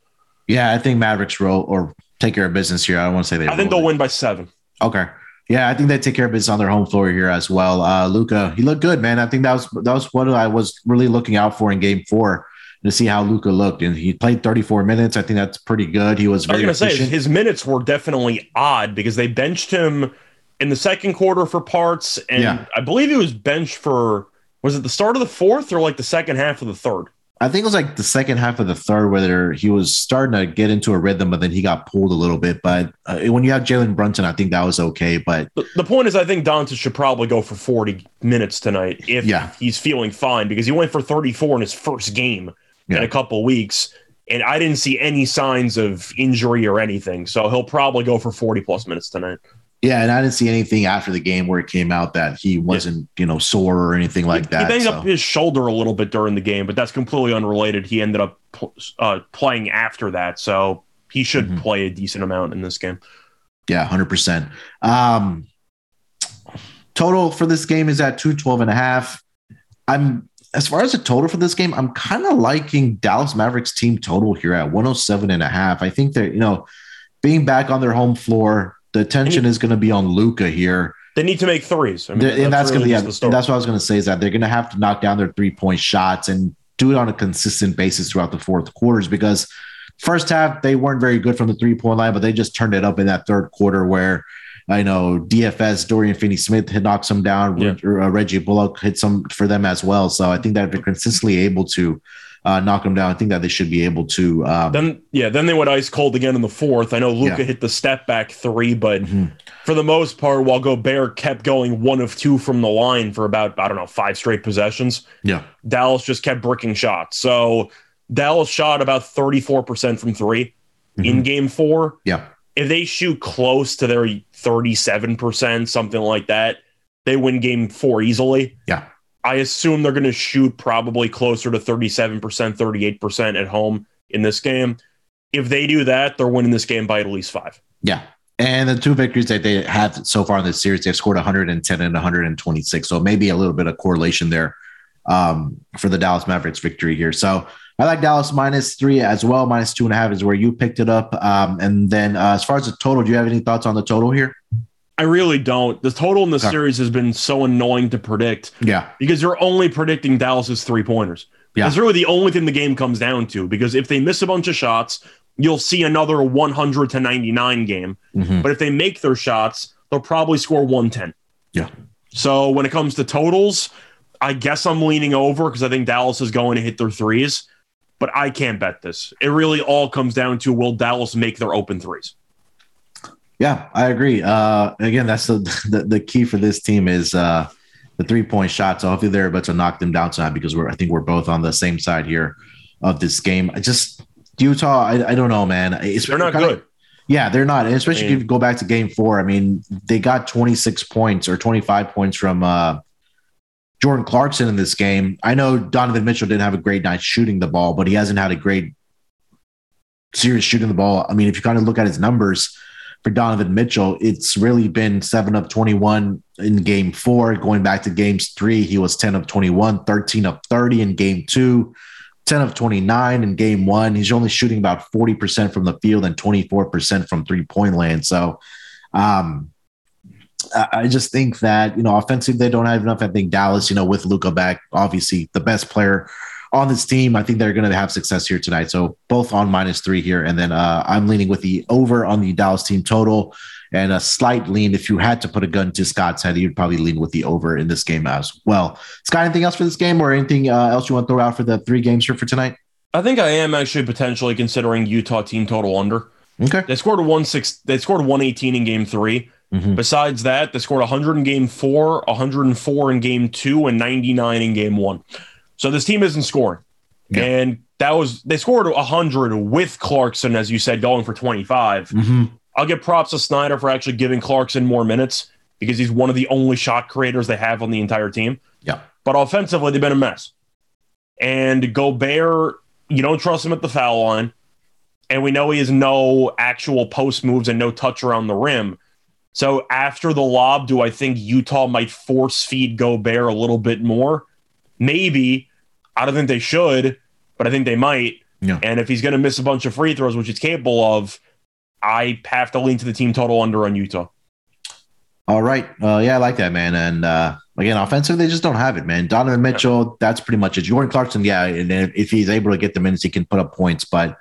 Yeah. I think Mavericks roll or take care of business here. I don't want to say they. I think they'll it. win by seven. Okay. Yeah, I think they take care of business on their home floor here as well. Uh, Luka, he looked good, man. I think that was that was what I was really looking out for in Game Four to see how Luka looked, and he played 34 minutes. I think that's pretty good. He was I was very going to say his minutes were definitely odd because they benched him in the second quarter for parts, and Yeah. I believe he was benched for was it the start of the fourth or like the second half of the third? I think it was like the second half of the third where he was starting to get into a rhythm, but then he got pulled a little bit. But uh, when you have Jalen Brunson, I think that was okay. But The, the point is, I think Doncic should probably go for 40 minutes tonight if Yeah. he's feeling fine because he went for 34 in his first game in a couple weeks. And I didn't see any signs of injury or anything. So he'll probably go for 40 plus minutes tonight. yeah, and I didn't see anything after the game where it came out that he wasn't, you know, sore or anything like he, that. He banged so. up his shoulder a little bit during the game, but that's completely unrelated. He ended up uh, playing after that. So he should Mhm. play a decent amount in this game. Yeah, 100%. Um, total for this game is at 212 and a half. I'm as far as the total for this game, I'm kind of liking Dallas Mavericks team total here at 107 and a half. I think that, you know, being back on their home floor, the attention is going to be on Luka here. They need to make threes. I mean, and that's, that's really going to, be, yeah, that's what I was going to say is that they're going to have to knock down their three point shots and do it on a consistent basis throughout the fourth quarters because first half they weren't very good from the three point line, but they just turned it up in that third quarter where I know DFS Dorian Finney Smith had knocked some down. Yeah. Uh, Reggie Bullock hit some for them as well. So I think that if they're consistently able to uh, knock them down, I think that they should be able to. Um, then yeah, then they went ice cold again in the fourth. I know Luka yeah. hit the step back three, but mm-hmm. for the most part, while Gobert kept going one of two from the line for about I don't know five straight possessions. Yeah, Dallas just kept bricking shots. So Dallas shot about thirty four percent from 3 mm-hmm. in Game Four. Yeah if they shoot close to their 37%, something like that, they win game four easily. Yeah. I assume they're going to shoot probably closer to 37%, 38% at home in this game. If they do that, they're winning this game by at least five. Yeah. And the two victories that they have so far in this series, they've scored 110 and 126. So maybe a little bit of correlation there um, for the Dallas Mavericks victory here. So I like Dallas minus three as well. Minus two and a half is where you picked it up. Um, and then uh, as far as the total, do you have any thoughts on the total here? I really don't. The total in the okay. series has been so annoying to predict. Yeah. Because you're only predicting Dallas's three pointers. Yeah. That's really the only thing the game comes down to. Because if they miss a bunch of shots, you'll see another 100 to 99 game. Mm-hmm. But if they make their shots, they'll probably score 110. Yeah. So when it comes to totals, I guess I'm leaning over because I think Dallas is going to hit their threes but I can't bet this. It really all comes down to will Dallas make their open threes? Yeah, I agree. Uh, again, that's the, the, the key for this team is uh, the three point shot. So hopefully they're able to knock them down tonight because we're I think we're both on the same side here of this game. I just Utah, I, I don't know, man. It's, they're not good. Of, yeah, they're not. And especially if you go back to game four. I mean, they got 26 points or 25 points from uh, Jordan Clarkson in this game. I know Donovan Mitchell didn't have a great night shooting the ball, but he hasn't had a great series shooting the ball. I mean, if you kind of look at his numbers for Donovan Mitchell, it's really been seven of 21 in game four. Going back to games three, he was 10 of 21, 13 of 30 in game two, 10 of 29 in game one. He's only shooting about 40% from the field and 24% from three point land. So, um, I just think that you know, offensive they don't have enough. I think Dallas, you know, with Luka back, obviously the best player on this team. I think they're going to have success here tonight. So both on minus three here, and then uh, I'm leaning with the over on the Dallas team total, and a slight lean. If you had to put a gun to Scott's head, you'd probably lean with the over in this game as well. Scott, anything else for this game, or anything uh, else you want to throw out for the three games here for tonight? I think I am actually potentially considering Utah team total under. Okay, they scored a one six. They scored one eighteen in game three. Mm-hmm. Besides that, they scored 100 in game four, 104 in game two, and 99 in game one. So this team isn't scoring. Yeah. And that was, they scored 100 with Clarkson, as you said, going for 25. Mm-hmm. I'll give props to Snyder for actually giving Clarkson more minutes because he's one of the only shot creators they have on the entire team. Yeah. But offensively, they've been a mess. And Gobert, you don't trust him at the foul line. And we know he has no actual post moves and no touch around the rim. So after the lob, do I think Utah might force feed Gobert a little bit more? Maybe. I don't think they should, but I think they might. Yeah. And if he's going to miss a bunch of free throws, which he's capable of, I have to lean to the team total under on Utah. All right. Uh, yeah, I like that, man. And uh, again, offensive, they just don't have it, man. Donovan Mitchell, that's pretty much it. Jordan Clarkson, yeah, and if he's able to get the minutes, he can put up points. But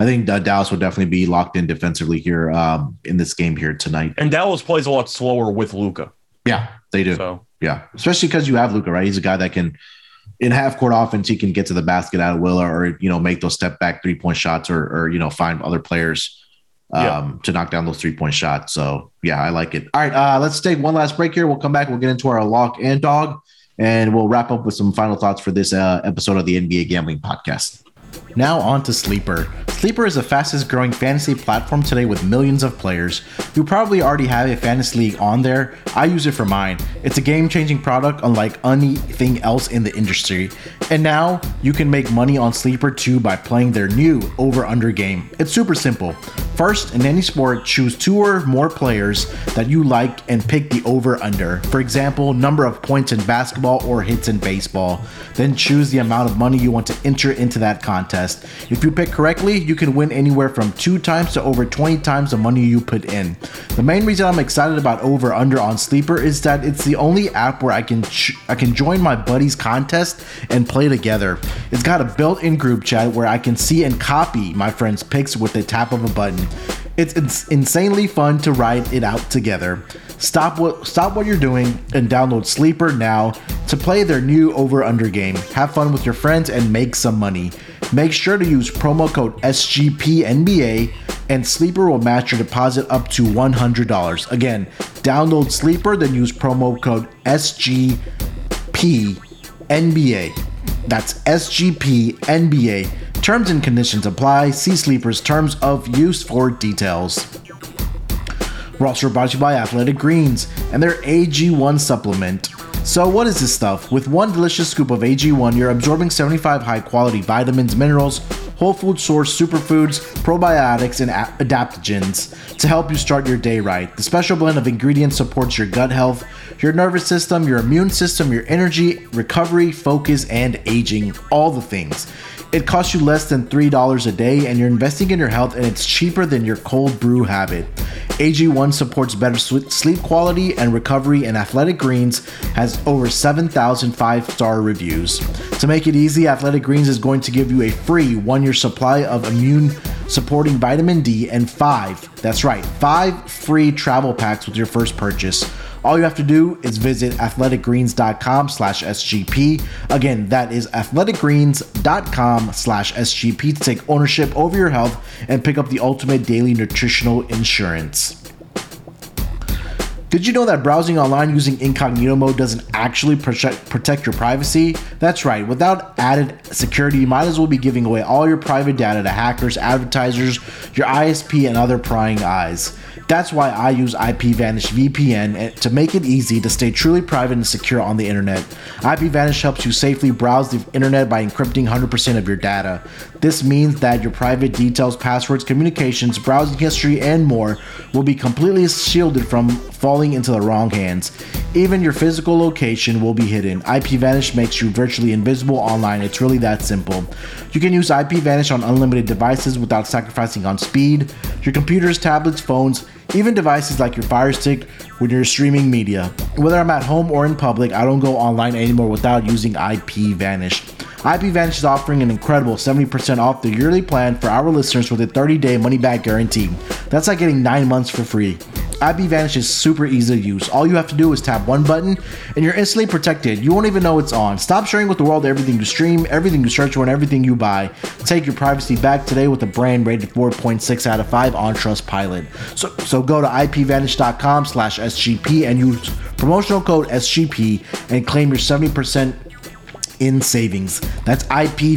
I think uh, Dallas will definitely be locked in defensively here um, in this game here tonight. And Dallas plays a lot slower with Luka. Yeah, they do. So. Yeah, especially because you have Luka, right? He's a guy that can, in half court offense, he can get to the basket out of will or you know make those step back three point shots or or you know find other players um, to knock down those three point shots. So yeah, I like it. All right, uh, let's take one last break here. We'll come back. We'll get into our lock and dog, and we'll wrap up with some final thoughts for this uh, episode of the NBA Gambling Podcast. Now on to Sleeper. Sleeper is the fastest growing fantasy platform today with millions of players. You probably already have a fantasy league on there. I use it for mine. It's a game changing product unlike anything else in the industry. And now you can make money on Sleeper too by playing their new over under game. It's super simple. First, in any sport, choose two or more players that you like and pick the over under. For example, number of points in basketball or hits in baseball. Then choose the amount of money you want to enter into that contest. If you pick correctly, you can win anywhere from two times to over 20 times the money you put in. The main reason I'm excited about over under on Sleeper is that it's the only app where I can ch- I can join my buddies contest and play together. It's got a built-in group chat where I can see and copy my friends' picks with the tap of a button. It's, it's insanely fun to ride it out together. Stop what stop what you're doing and download Sleeper now to play their new over under game. Have fun with your friends and make some money. Make sure to use promo code SGPNBA and Sleeper will match your deposit up to $100. Again, download Sleeper then use promo code SGPNBA. That's SGPNBA. Terms and conditions apply. See Sleeper's terms of use for details. Also brought to you by Athletic Greens and their AG1 supplement. So, what is this stuff? With one delicious scoop of AG1, you're absorbing 75 high quality vitamins, minerals, whole food source superfoods, probiotics, and adaptogens to help you start your day right. The special blend of ingredients supports your gut health, your nervous system, your immune system, your energy, recovery, focus, and aging all the things. It costs you less than $3 a day, and you're investing in your health, and it's cheaper than your cold brew habit. AG1 supports better sleep quality and recovery, and Athletic Greens has over 7,000 five star reviews. To make it easy, Athletic Greens is going to give you a free one year supply of immune supporting vitamin D and five, that's right, five free travel packs with your first purchase. All you have to do is visit athleticgreens.com slash SGP. Again, that is athleticgreens.com slash SGP to take ownership over your health and pick up the ultimate daily nutritional insurance. Did you know that browsing online using incognito mode doesn't actually protect, your privacy? That's right, without added security, you might as well be giving away all your private data to hackers, advertisers, your ISP, and other prying eyes. That's why I use IPVanish VPN eh, to make it easy to stay truly private and secure on the internet. IPVanish helps you safely browse the internet by encrypting 100% of your data. This means that your private details, passwords, communications, browsing history, and more will be completely shielded from falling into the wrong hands. Even your physical location will be hidden. IPVanish makes you virtually invisible online. It's really that simple. You can use IPVanish on unlimited devices without sacrificing on speed. Your computers, tablets, phones, even devices like your Fire Stick when you're streaming media. Whether I'm at home or in public, I don't go online anymore without using IPVanish. IPVanish is offering an incredible 70% off the yearly plan for our listeners with a 30 day money back guarantee. That's like getting 9 months for free. IPVanish is super easy to use. All you have to do is tap one button and you're instantly protected. You won't even know it's on. Stop sharing with the world everything you stream, everything you search for, and everything you buy. Take your privacy back today with a brand rated 4.6 out of 5 on Trustpilot. So, so go to ipvanish.com slash SGP and use promotional code SGP and claim your 70% in savings. That's ipvanish.com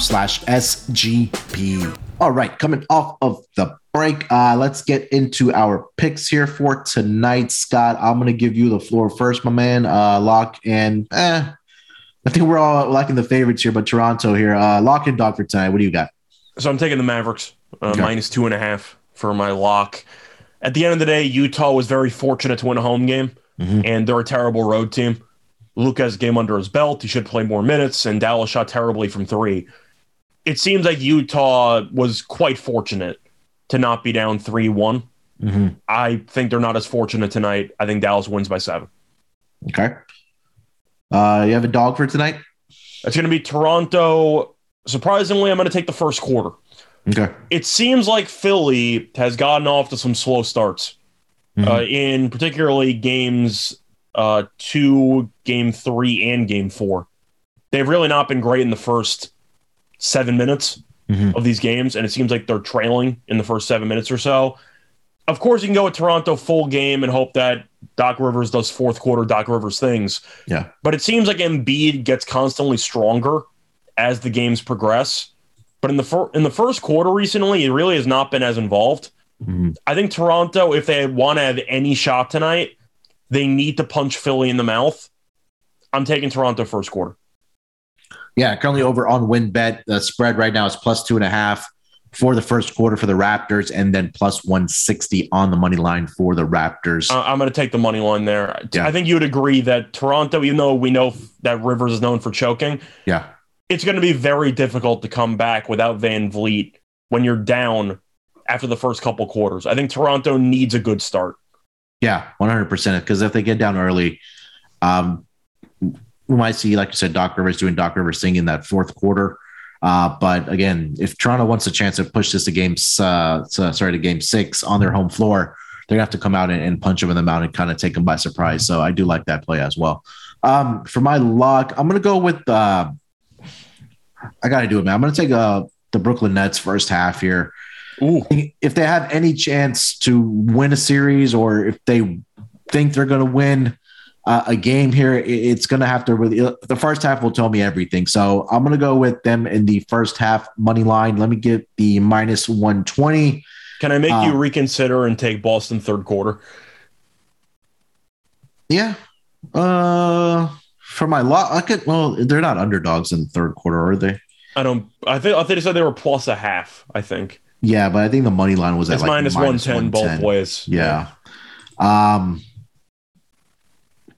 slash SGP. All right, coming off of the break, uh, let's get into our picks here for tonight. Scott, I'm going to give you the floor first, my man. Uh, lock and eh, I think we're all liking the favorites here, but Toronto here. Uh, lock and dog for tonight. What do you got? So I'm taking the Mavericks, uh, okay. minus two and a half for my lock. At the end of the day, Utah was very fortunate to win a home game, mm-hmm. and they're a terrible road team. Luke has a game under his belt. He should play more minutes, and Dallas shot terribly from three. It seems like Utah was quite fortunate to not be down 3 one mm-hmm. I think they're not as fortunate tonight. I think Dallas wins by seven. Okay. Uh, you have a dog for tonight? It's going to be Toronto. Surprisingly, I'm going to take the first quarter. Okay. It seems like Philly has gotten off to some slow starts, mm-hmm. uh, in particularly games uh, two, game three, and game four. They've really not been great in the first seven minutes mm-hmm. of these games, and it seems like they're trailing in the first seven minutes or so. Of course, you can go with Toronto full game and hope that Doc Rivers does fourth quarter Doc Rivers things. Yeah. But it seems like Embiid gets constantly stronger as the games progress. But in the fir- in the first quarter recently, he really has not been as involved. Mm-hmm. I think Toronto, if they want to have any shot tonight, they need to punch Philly in the mouth. I'm taking Toronto first quarter. Yeah, currently over on WynnBET. The spread right now is plus two and a half. for the first quarter for the Raptors, and then plus 160 on the money line for the Raptors. Uh, I'm going to take the money line there. Yeah. I think you would agree that Toronto, even though we know that Rivers is known for choking, yeah. it's going to be very difficult to come back without VanVleet when you're down after the first couple quarters. I think Toronto needs a good start. Yeah, 100%. Because if they get down early, um, we might see, like you said, Doc Rivers doing Doc Rivers thing in that fourth quarter. Uh, but again, if Toronto wants a chance to push this to game, uh, to, sorry, to game six on their home floor, they're gonna have to come out and, and punch them in the mouth and kind of take them by surprise. So I do like that play as well. Um, for my luck, I'm gonna go with. Uh, I gotta do it, man. I'm gonna take uh, the Brooklyn Nets first half here. Ooh. If they have any chance to win a series, or if they think they're gonna win uh, a game here, it's going to have to really, the first half will tell me everything. So I'm going to go with them in the first half money line. Let me get the minus 120. Can I make Uh, you reconsider and take Boston third quarter? Yeah. Uh, for my lot, I could, well, they're not underdogs in the third quarter, are they? I don't. I think. I think they said they were plus a half. I think Yeah, but I think the money line was at it's like minus one ten both ways. Yeah. Um,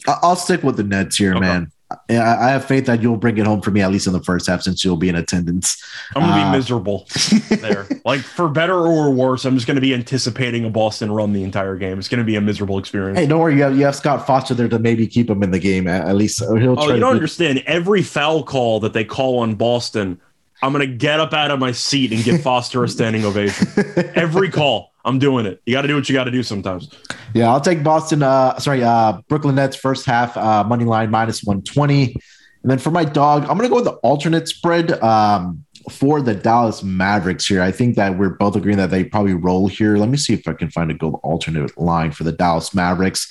I'll stick with the Nets here, Okay. man. I I have faith that you'll bring it home for me at least in the first half since you'll be in attendance. I'm gonna Uh, be miserable there. Like for better or worse, I'm just gonna be anticipating a Boston run the entire game. It's gonna be a miserable experience. Hey, don't worry. You have, you have Scott Foster there to maybe keep him in the game at, least. Or he'll Oh, you don't do- understand. Every foul call that they call on Boston, I'm gonna get up out of my seat and give Foster a standing ovation. Every call, I'm doing it. You got to do what you got to do sometimes. yeah, I'll take Boston. Uh, sorry, uh, Brooklyn Nets first half uh, money line minus one twenty, and then for my dog, I'm gonna go with the alternate spread um, for the Dallas Mavericks here. I think that we're both agreeing that they probably roll here. Let me see if I can find a good alternate line for the Dallas Mavericks.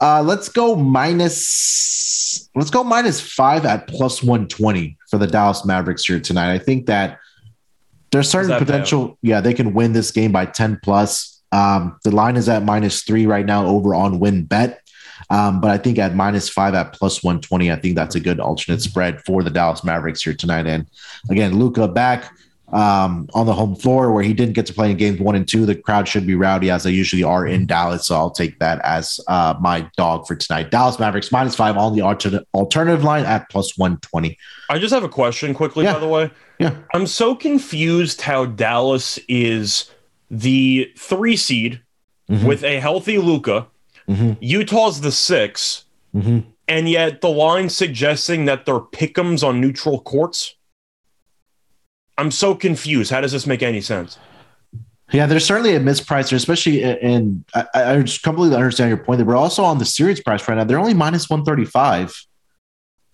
Uh, let's go minus. Let's go minus five at plus one twenty for the Dallas Mavericks here tonight. I think that there's certain that bad? potential. Yeah, they can win this game by ten plus. Um, the line is at minus three right now over on WynnBET. Um, but I think at minus five at plus 120, I think that's a good alternate spread for the Dallas Mavericks here tonight. And again, Luka back um, on the home floor where he didn't get to play in games one and two. The crowd should be rowdy as they usually are in Dallas. So I'll take that as uh, my dog for tonight. Dallas Mavericks minus five on the alternate alternative line at plus 120. I just have a question quickly, Yeah. by the way. Yeah. I'm so confused how Dallas is the three seed Mhm. with a healthy Luca. Mhm. Utah's the six, Mhm. and yet the line suggesting that they're pickums on neutral courts. I'm so confused. How does this make any sense? Yeah, there's certainly a misprice there, especially in. I, I just completely understand your point. There, but also on the series price right now, they're only minus 135.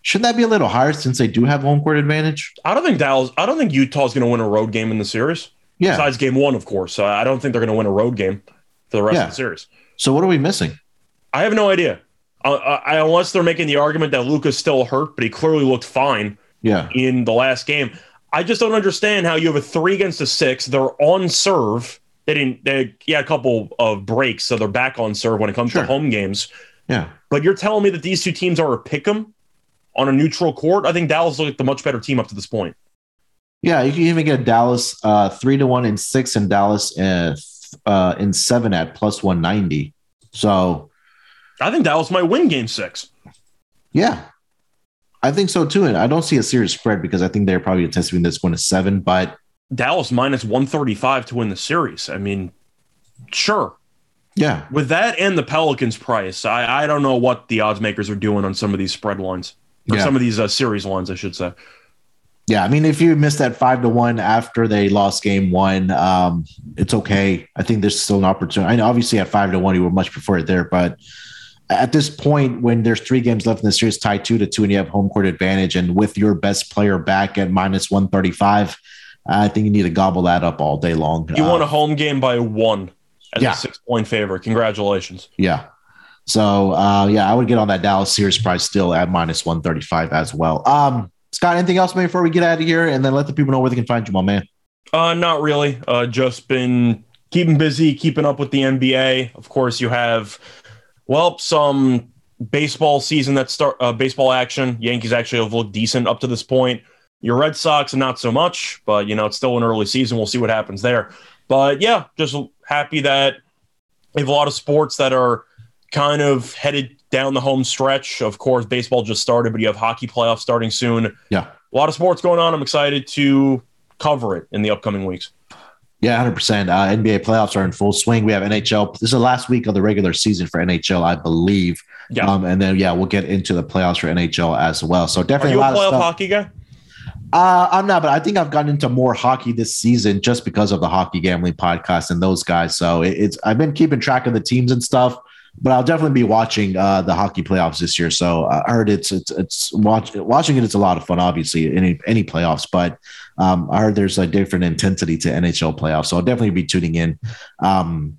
Shouldn't that be a little higher since they do have home court advantage? I don't think Dallas. I don't think Utah's going to win a road game in the series. Yeah. Besides game one, of course. So I don't think they're going to win a road game for the rest Yeah. of the series. So what are we missing? I have no idea. Uh, I, unless they're making the argument that Luka's still hurt, but he clearly looked fine Yeah. in the last game. I just don't understand how you have a three against a six. They're on serve. They didn't. They yeah, a couple of breaks, so they're back on serve when it comes Sure. to home games. Yeah. But you're telling me that these two teams are a pick 'em on a neutral court? I think Dallas looked like the much better team up to this point. Yeah. You can even get Dallas uh, three to one in six and Dallas uh, uh, in seven at plus 190. So I think Dallas might win Game Six. yeah, I think so too. And I don't see a serious spread because I think they're probably anticipating this one to seven. But Dallas minus one thirty five to win the series. I mean, sure. yeah, With that and the Pelicans price, I, I don't know what the odds makers are doing on some of these spread lines or Yeah. some of these uh, series lines, I should say. Yeah, I mean, if you missed that five to one after they lost game one, um, it's okay. I think there's still an opportunity. I know, obviously, at five to one, you would much prefer it there, but at this point, when there's three games left in the series, tied two to two, and you have home court advantage, and with your best player back at minus one thirty five, I think you need to gobble that up all day long. You Uh, won a home game by one as Yeah. a six point favorite. Congratulations. yeah. So uh, yeah, I would get on that Dallas series price still at minus one thirty five as well. Um, Scott, anything else maybe before we get out of here, and then let the people know where they can find you, my man. Uh, not really. Uh, just been keeping busy, keeping up with the NBA. Of course, you have, well, some baseball season that start uh, baseball action. Yankees actually have looked decent up to this point. Your Red Sox, not so much, but you know it's still an early season. We'll see what happens there. But yeah, just happy that we have a lot of sports that are kind of headed down the home stretch. Of course, baseball just started, but you have hockey playoffs starting soon. Yeah, a lot of sports going on. I'm excited to cover it in the upcoming weeks. Yeah, hundred uh, percent. NBA playoffs are in full swing. We have NHL. This is the last week of the regular season for NHL, I believe. Yeah. Um, and then yeah, we'll get into the playoffs for NHL as well. So definitely are you a, playoff hockey guy. Uh, I'm not, but I think I've gotten into more hockey this season just because of the hockey gambling podcast and those guys. So it, it's I've been keeping track of the teams and stuff, but I'll definitely be watching uh, the hockey playoffs this year. So uh, I heard it's it's it's watch, watching it. It's a lot of fun, obviously, any any playoffs, but um, I heard there's a different intensity to NHL playoffs. So I'll definitely be tuning in. Um,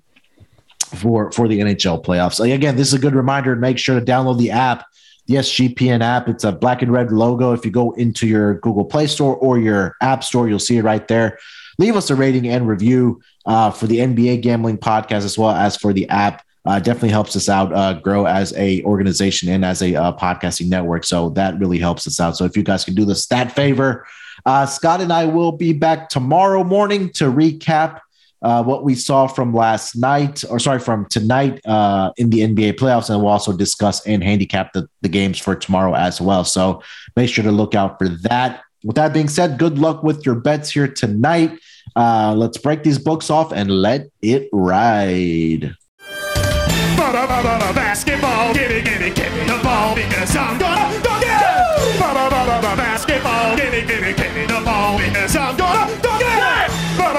for for the NHL playoffs. Again, this is a good reminder. Make sure to download the app the SGPN app. It's a black and red logo. If you go into your Google Play Store or your App Store, you'll see it right there. Leave us a rating and review uh, for the NBA Gambling Podcast as well as for the app. Uh, definitely helps us out uh, grow as a organization and as a uh, podcasting network. So that really helps us out. So if you guys can do this that favor, uh, Scott and I will be back tomorrow morning to recap uh, what we saw from last night, or sorry, from tonight uh, in the NBA playoffs, and we'll also discuss and handicap the, the games for tomorrow as well. So make sure to look out for that. With that being said, good luck with your bets here tonight. Uh, let's break these books off and let it ride. Basketball, give me, give me, give me the ball because I'm gonna dunk it. Basketball, give me, give me, give me the ball because I'm gonna dunk it.